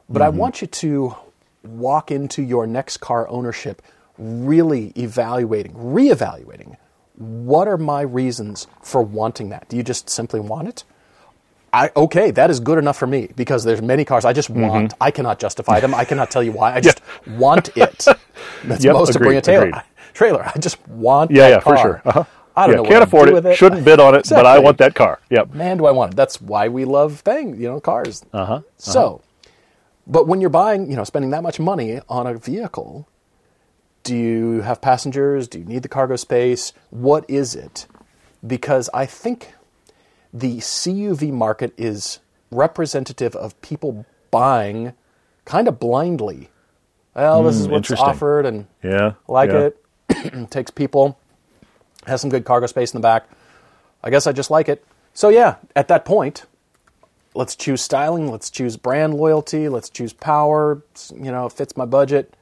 But I mm-hmm. want you to walk into your next car ownership really evaluating, reevaluating what are my reasons for wanting that? Do you just simply want it? I, okay, that is good enough for me because there's many cars I just want. I cannot justify them. I cannot tell you why. I just want it. That's Yep, most to bring a trailer. agreed. Trailer. I just want. Yeah, yeah, for car. sure. Uh-huh. I don't yeah, know. what can't afford it. with Shouldn't bid on it, but I want that car. Yep. Man, do I want it? That's why we love things, you know, cars. Uh huh. So, but when you're buying, you know, spending that much money on a vehicle, do you have passengers? Do you need the cargo space? What is it? Because I think the CUV market is representative of people buying kind of blindly. Well, this is hmm, what's offered, and Yeah. Like yeah. it. Takes people, has some good cargo space in the back. I guess I just like it. So yeah, at that point, let's choose styling, let's choose brand loyalty, let's choose power. You know, it fits my budget.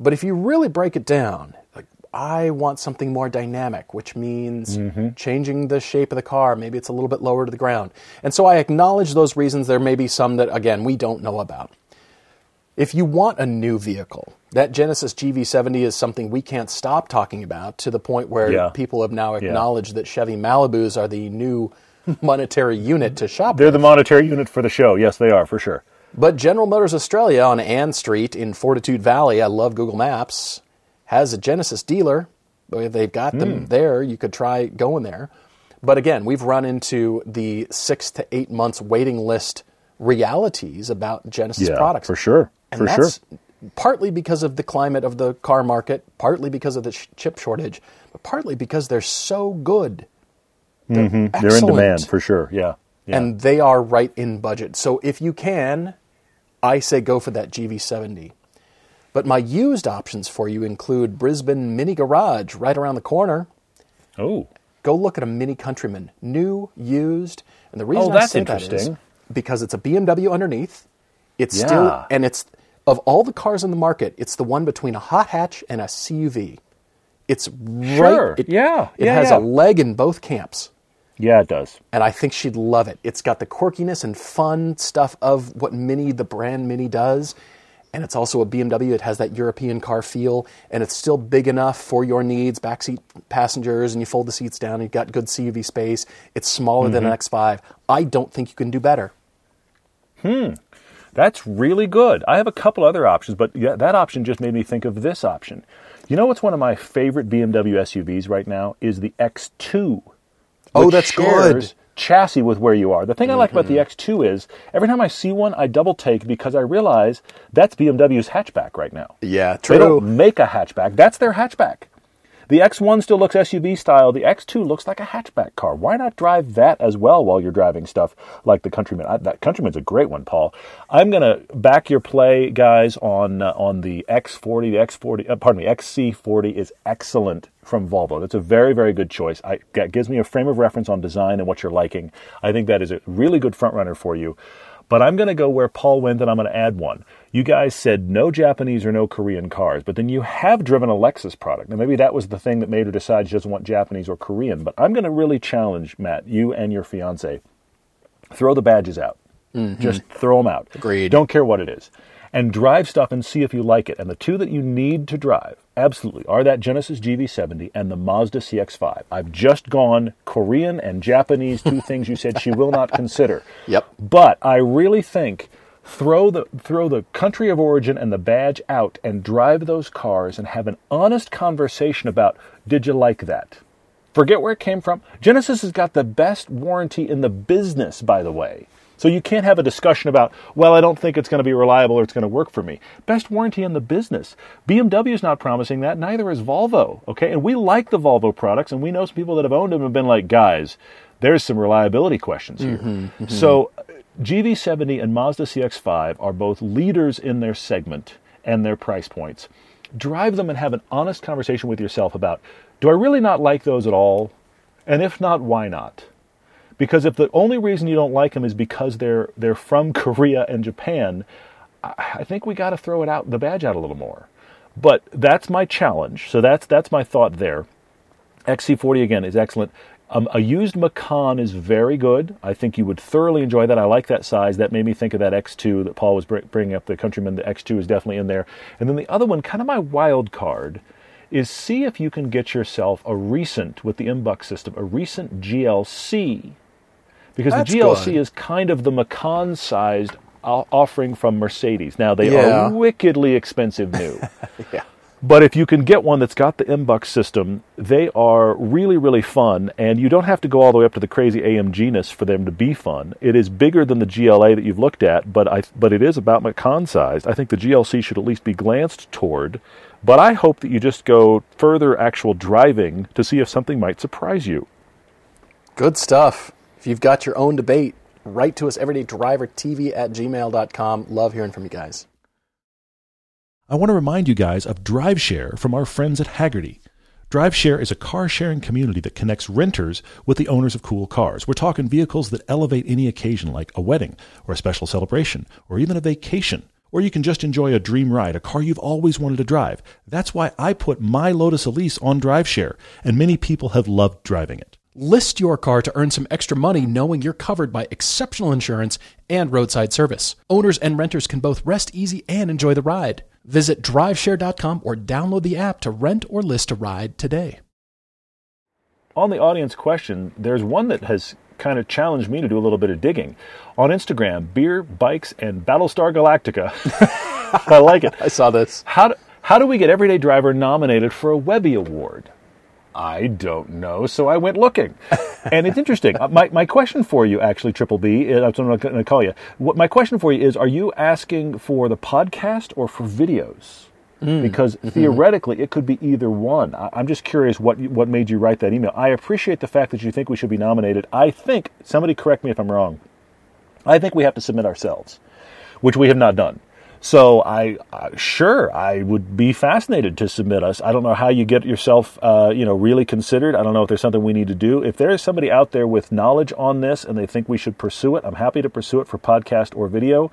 But if you really break it down, like I want something more dynamic, which means Mm-hmm. changing the shape of the car. Maybe it's a little bit lower to the ground. And so I acknowledge those reasons. There may be some that, again, we don't know about. If you want a new vehicle, that Genesis GV70 is something we can't stop talking about to the point where Yeah. people have now acknowledged that Chevy Malibus are the new monetary unit to shop They're with. the monetary unit for the show. Yes, they are for sure. But General Motors Australia on Ann Street in Fortitude Valley, I love Google Maps, has a Genesis dealer. They've got Hmm. them there. You could try going there. But again, we've run into the six to eight months waiting list realities about Genesis Yeah, products. for sure. And for that's sure. partly because of the climate of the car market, partly because of the sh- chip shortage, but partly because they're so good. They're, They're in demand for sure. Yeah. yeah. and they are right in budget. So if you can, I say go for that GV70. But my used options for you include Brisbane Mini Garage right around the corner. oh, Go look at a Mini Countryman, new, used, and the reason Oh, I that's say that is interesting. because it's a BMW underneath. It's Yeah. still and it's of all the cars in the market, it's the one between a hot hatch and a CUV. It's Sure. right. It, Yeah. It Yeah, has yeah. a leg in both camps yeah, it does. and I think she'd love it. It's got the quirkiness and fun stuff of what Mini, the brand Mini, does. And it's also a BMW. It has that European car feel, and it's still big enough for your needs. Backseat passengers, and you fold the seats down. You've got good CUV space. It's smaller than an X5. I don't think you can do better. Hmm. That's really good. I have a couple other options, but yeah, that option just made me think of this option. You know what's one of my favorite BMW SUVs right now is the X2. Oh, that's good. Chassis with where you are. The thing I like about the mm-hmm. X2 is every time I see one, I double take because I realize that's BMW's hatchback right now. Yeah, true. They don't make a hatchback. That's their hatchback. The X1 still looks SUV style. The X2 looks like a hatchback car. Why not drive that as well while you're driving stuff like the Countryman? I, that Countryman's a great one, Paul. I'm going to back your play, guys, on uh, on the X40. The X40, uh, pardon me, XC40 is excellent from Volvo. That's a very, very good choice. I, that gives me a frame of reference on design and what you're liking. I think that is a really good front runner for you. But I'm going to go where Paul went and I'm going to add one. You guys said no Japanese or no Korean cars, but then you have driven a Lexus product. Now, maybe that was the thing that made her decide she doesn't want Japanese or Korean. But I'm going to really challenge, Matt, you and your fiance. Throw the badges out. Mm-hmm. Just throw them out. Agreed. Don't care what it is. And drive stuff and see if you like it. And the two that you need to drive, absolutely, are that Genesis GV70 and the Mazda CX5. I've just gone Korean and Japanese, two things you said she will not consider. Yep. But I really think throw the throw the country of origin and the badge out and drive those cars and have an honest conversation about did you like that? Forget where it came from. Genesis has got the best warranty in the business, by the way. So you can't have a discussion about, well, I don't think it's going to be reliable or it's going to work for me. Best warranty in the business. BMW is not promising that, neither is Volvo. Okay, and we like the Volvo products, and we know some people that have owned them and have been like, guys, there's some reliability questions here. Mm-hmm, mm-hmm. So GV70 and Mazda CX5 are both leaders in their segment and their price points. Drive them and have an honest conversation with yourself about, do I really not like those at all? And if not, why not? Because if the only reason you don't like them is because they're they're from Korea and Japan, I, think we got to throw it out the badge out a little more. But that's my challenge. So that's that's my thought there. XC40 again is excellent. Um, a used Macan is very good. I think you would thoroughly enjoy that. I like that size. That made me think of that X2 that Paul was bringing up. The Countryman, the X2 is definitely in there. And then the other one, kind of my wild card, is see if you can get yourself a recent with the MBUX system, a recent GLC, because That's the GLC good. is kind of the Macan-sized offering from Mercedes. Now they Yeah. are wickedly expensive new. Yeah. But if you can get one that's got the MBUX system, they are really, really fun, and you don't have to go all the way up to the crazy AMG-ness for them to be fun. It is bigger than the GLA that you've looked at, but I, but it is about Macan sized. I think the GLC should at least be glanced toward, but I hope that you just go further actual driving to see if something might surprise you. Good stuff. If you've got your own debate, write to us everydaydrivertv at gmail.com. Love hearing from you guys. I want to remind you guys of DriveShare from our friends at Hagerty. DriveShare is a car sharing community that connects renters with the owners of cool cars. We're talking vehicles that elevate any occasion like a wedding or a special celebration or even a vacation Or you can just enjoy a dream ride, a car you've always wanted to drive. That's why I put my Lotus Elise on DriveShare, and many people have loved driving it. List your car to earn some extra money knowing you're covered by exceptional insurance and roadside service. Owners and renters can both rest easy and enjoy the ride. Visit driveshare.com or download the app to rent or list a ride today. On the audience question, there's one that has kind of challenged me to do a little bit of digging. On Instagram, beer, bikes, and Battlestar Galactica. I like it. I saw this. How do, how do we get Everyday Driver nominated for a Webby Award? I don't know, so I went looking. and it's interesting. Uh, my, my question for you, actually, Triple B, uh, that's what I'm going to call you. What, my question for you is Are you asking for the podcast or for videos? Mm. Because mm-hmm. theoretically, it could be either one. I, I'm just curious what what made you write that email. I appreciate the fact that you think we should be nominated. I think somebody correct me if I'm wrong. I think we have to submit ourselves, which we have not done. So I uh, sure I would be fascinated to submit us. I don't know how you get yourself uh, you know really considered. I don't know if there's something we need to do. If there is somebody out there with knowledge on this and they think we should pursue it, I'm happy to pursue it for podcast or video.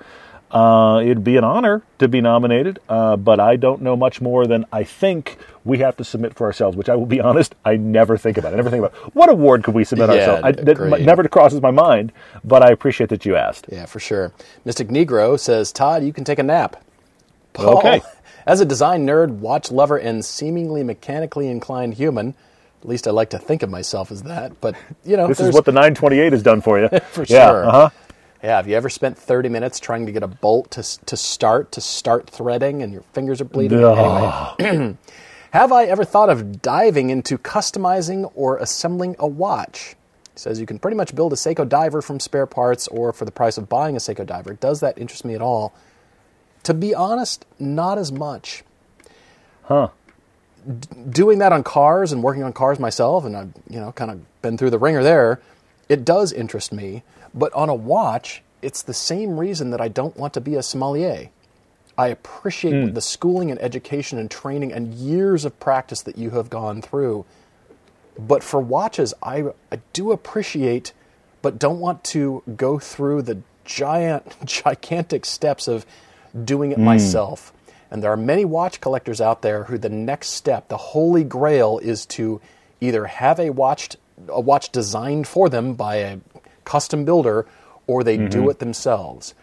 Uh, it'd be an honor to be nominated, uh, but I don't know much more than I think we have to submit for ourselves. Which I will be honest, I never think about. I never think about what award could we submit Yeah, ourselves. I, that never crosses my mind, but I appreciate that you asked. Yeah, for sure. Mystic Negro says, Todd, you can take a nap. Paul, Okay. As a design nerd, watch lover, and seemingly mechanically inclined human, at least I like to think of myself as that, but you know, This is what the 928 has done for you. for yeah, sure. Uh-huh. Yeah, have you ever spent 30 minutes trying to get a bolt to, to start to start threading and your fingers are bleeding? Anyway, have I ever thought of diving into customizing or assembling a watch? He says you can pretty much build a Seiko diver from spare parts or for the price of buying a Seiko diver. Does that interest me at all? To be honest, not as much. Huh. doing that on cars and working on cars myself, and I've you know kind of been through the ringer there. It does interest me, but on a watch, it's the same reason that I don't want to be a sommelier. I appreciate hmm. the schooling and education and training and years of practice that you have gone through. But for watches, I, I do appreciate, but don't want to go through the giant, gigantic steps of doing it hmm. myself. And there are many watch collectors out there who the next step, the holy grail, is to either have a watch, a watch designed for them by a custom builder, or they do mm-hmm. it themselves.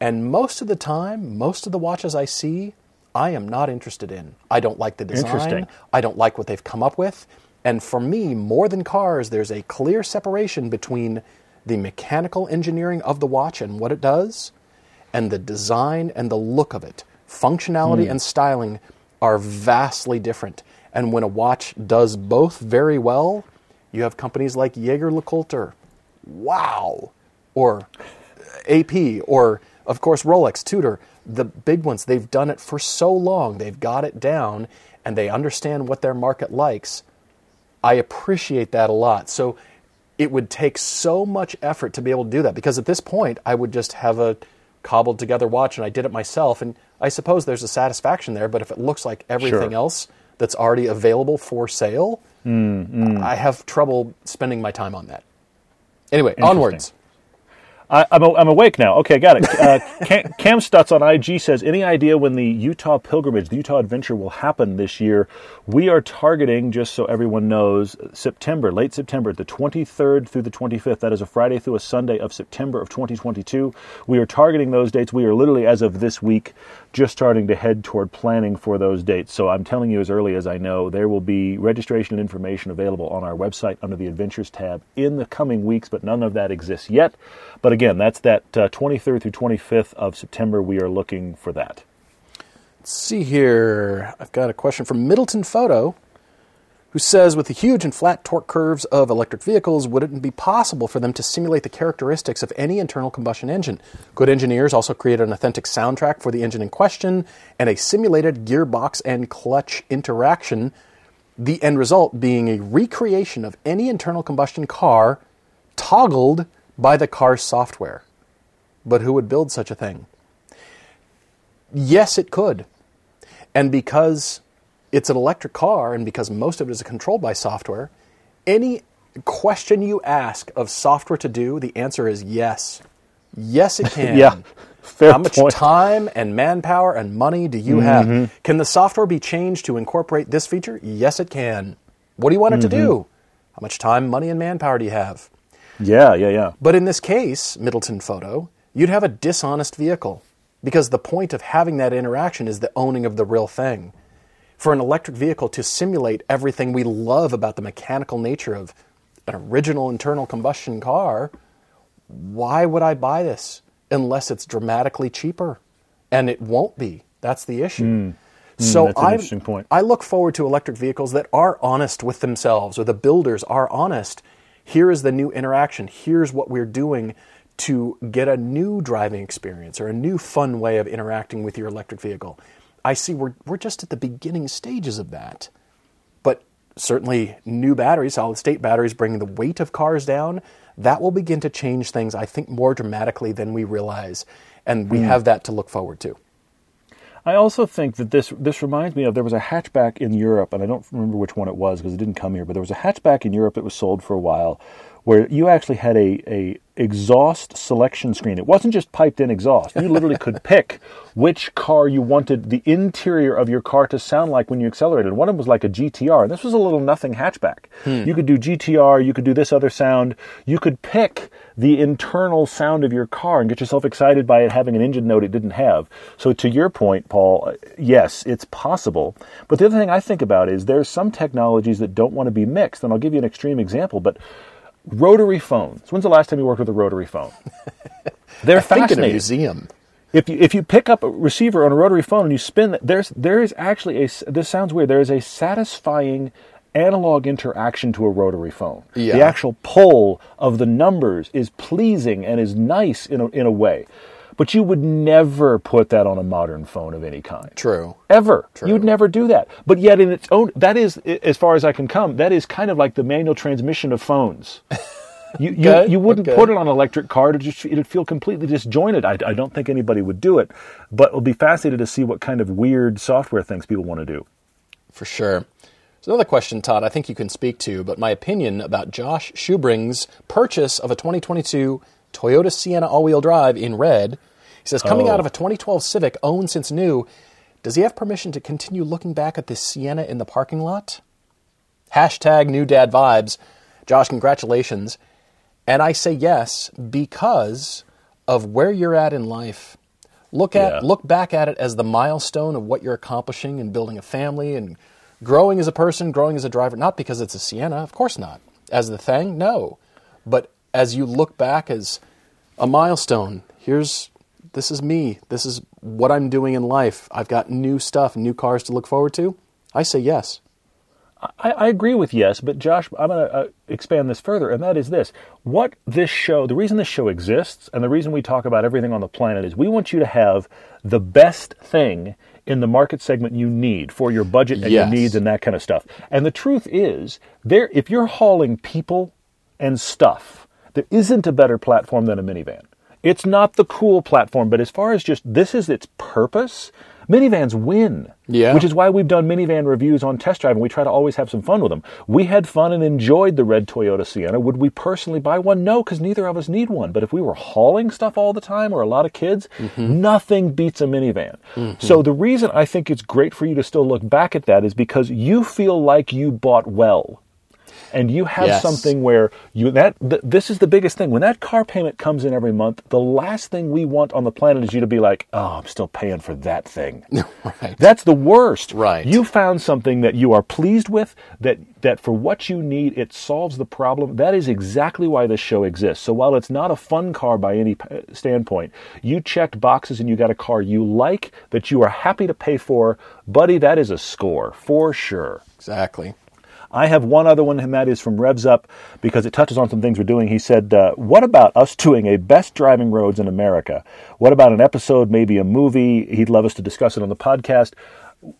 And most of the time, most of the watches I see, I am not interested in. I don't like the design. I don't like what they've come up with. And for me, more than cars, there's a clear separation between the mechanical engineering of the watch and what it does, and the design and the look of it. Functionality hmm. and styling are vastly different. And when a watch does both very well, you have companies like Jaeger LeCoultre, wow, or AP, or of course Rolex, Tudor, the big ones. They've done it for so long, they've got it down, and they understand what their market likes. I appreciate that a lot. So it would take so much effort to be able to do that because at this point I would just have a cobbled together watch and I did it myself and I suppose there's a satisfaction there but if it looks like everything Sure. else that's already available for sale mm, mm. I have trouble spending my time on that. Anyway, onwards. I, I'm, a, I'm awake now. Okay, got it. Uh, Cam, Cam Stutz on IG says, any idea when the Utah pilgrimage, the Utah adventure will happen this year? We are targeting, just so everyone knows, September, late September, the 23rd through the 25th. That is a Friday through a Sunday of September of 2022. We are targeting those dates. We are literally, as of this week, just starting to head toward planning for those dates. So I'm telling you as early as I know, there will be registration information available on our website under the Adventures tab in the coming weeks, but none of that exists yet. But again, that's that uh, 23rd through 25th of September. We are looking for that. Let's see here. I've got a question from Middleton Photo who says with the huge and flat torque curves of electric vehicles, would it be possible for them to simulate the characteristics of any internal combustion engine? Could engineers also create an authentic soundtrack for the engine in question and a simulated gearbox and clutch interaction? The end result being a recreation of any internal combustion car toggled by the car's software. But who would build such a thing? Yes, it could. And because it's an electric car and because most of it is controlled by software, any question you ask of software to do, the answer is yes. Yes, it can. Yeah. Fair How much point. time and manpower and money do you Mm-hmm. have? Can the software be changed to incorporate this feature? Yes, it can. What do you want it to Mm-hmm. do? How much time, money, and manpower do you have? Yeah, yeah, yeah. But in this case, Middleton Photo, you'd have a dishonest vehicle because the point of having that interaction is the owning of the real thing. For an electric vehicle to simulate everything we love about the mechanical nature of an original internal combustion car, why would I buy this unless it's dramatically cheaper? And it won't be. That's the issue. Hmm. Hmm, so that's an I, interesting point. I look forward to electric vehicles that are honest with themselves, or the builders are honest. Here is the new interaction. Here's what we're doing to get a new driving experience or a new fun way of interacting with your electric vehicle. I see we're, we're just at the beginning stages of that. But certainly, new batteries, solid state batteries, bringing the weight of cars down, that will begin to change things, I think, more dramatically than we realize. And we hmm. have that to look forward to. I also think that this this reminds me of there was a hatchback in Europe, and I don't remember which one it was because it didn't come here. But there was a hatchback in Europe that was sold for a while, where you actually had a, a exhaust selection screen. It wasn't just piped in exhaust. You literally could pick which car you wanted the interior of your car to sound like when you accelerated. One of them was like a GTR, and this was a little nothing hatchback. You could do GTR, you could do this other sound. You could pick the internal sound of your car and get yourself excited by it having an engine note it didn't have. So to your point, Paul, uh, yes, it's possible. But the other thing I think about is there's some technologies that don't want to be mixed, and I'll give you an extreme example, but rotary phones. When's the last time you worked with a rotary phone? They're I think in a fascinating. museum. If you if you pick up a receiver on a rotary phone and you spin, there's there is actually a this sounds weird. There is a satisfying analog interaction to a rotary phone. Yeah. The actual pull of the numbers is pleasing and is nice in a, in a way. But you would never put that on a modern phone of any kind. True. Ever. True. You'd never do that. But yet, in its own, that is, as far as I can come, that is kind of like the manual transmission of phones. You, you, Okay, you wouldn't okay. put it on an electric car to just it'd feel completely disjointed. I, I don't think anybody would do it, but it'll be fascinating to see what kind of weird software things people want to do. For sure. There's another question, Todd, I think you can speak to, but my opinion about Josh Schubring's purchase of a 2022 Toyota Sienna all wheel drive in red. He says, coming Oh. out of a 2012 Civic owned since new, does he have permission to continue looking back at this Sienna in the parking lot? Hashtag new dad vibes. Josh, congratulations. And I say yes because of where you're at in life. Look at Yeah. look back at it as the milestone of what you're accomplishing and building a family and growing as a person, growing as a driver. Not because it's a Sienna, of course not. As the thing, no. But as you look back as a milestone, here's this is me. This is what I'm doing in life. I've got new stuff, new cars to look forward to. I say yes. I, I agree with yes, but Josh, I'm going to uh, expand this further, and that is this: what this show, the reason this show exists, and the reason we talk about everything on the planet is we want you to have the best thing in the market segment you need for your budget and your needs and that kind of stuff. And the truth is, there, if you're hauling people and stuff, there isn't a better platform than a minivan. It's not the cool platform, but as far as just this is its purpose, minivans win. Yeah. Which is why we've done minivan reviews on test drive and we try to always have some fun with them. We had fun and enjoyed the red Toyota Sienna. Would we personally buy one? No, because neither of us need one. But if we were hauling stuff all the time or a lot of kids, mm-hmm. nothing beats a minivan. Mm-hmm. So the reason I think it's great for you to still look back at that is because you feel like you bought well and you have Yes. something where you that th- this is the biggest thing when that car payment comes in every month the last thing we want on the planet is you to be like oh i'm still paying for that thing Right. that's the worst Right. you found something that you are pleased with that that for what you need it solves the problem that is exactly why this show exists so while it's not a fun car by any uh, standpoint you checked boxes and you got a car you like that you are happy to pay for buddy that is a score for sure Exactly. I have one other one, and that is from Revs Up because it touches on some things we're doing. He said, uh, What about us doing a best driving roads in America? What about an episode, maybe a movie? He'd love us to discuss it on the podcast.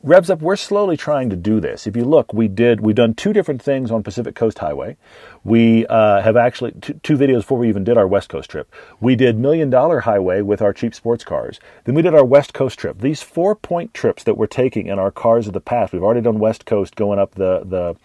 Revs Up, we're slowly trying to do this. If you look, we did, we've done two different things on Pacific Coast Highway. We uh, have actually, two, two videos before we even did our West Coast trip. We did Million Dollar Highway with our cheap sports cars. Then we did our West Coast trip. These four point trips that we're taking in our cars of the past, we've already done West Coast going up the, the,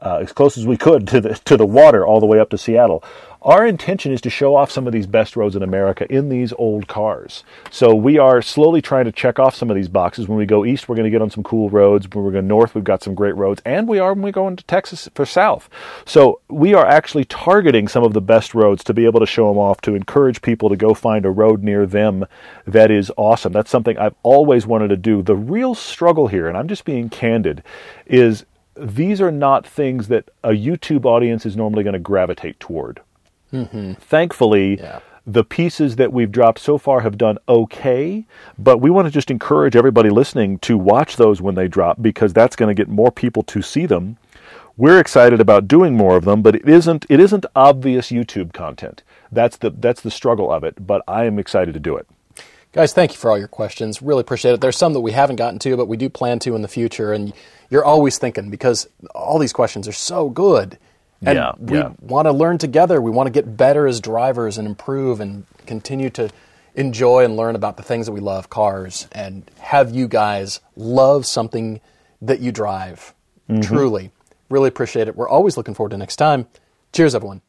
uh, as close as we could to the to the water, all the way up to Seattle. Our intention is to show off some of these best roads in America in these old cars. So we are slowly trying to check off some of these boxes. When we go east, we're going to get on some cool roads. When we go north, we've got some great roads, and we are when we go into Texas for south. So we are actually targeting some of the best roads to be able to show them off to encourage people to go find a road near them that is awesome. That's something I've always wanted to do. The real struggle here, and I'm just being candid, is these are not things that a YouTube audience is normally going to gravitate toward. Mm-hmm. Thankfully, Yeah. the pieces that we've dropped so far have done okay, but we want to just encourage everybody listening to watch those when they drop because that's going to get more people to see them. We're excited about doing more of them, but it isn't it isn't obvious YouTube content. That's the that's the struggle of it, but I am excited to do it. Guys, thank you for all your questions. Really appreciate it. There's some that we haven't gotten to, but we do plan to in the future. And you're always thinking because all these questions are so good. And Yeah, we yeah. want to learn together. We want to get better as drivers and improve and continue to enjoy and learn about the things that we love, cars, and have you guys love something that you drive. Mm-hmm. Truly. Really appreciate it. We're always looking forward to next time. Cheers, everyone.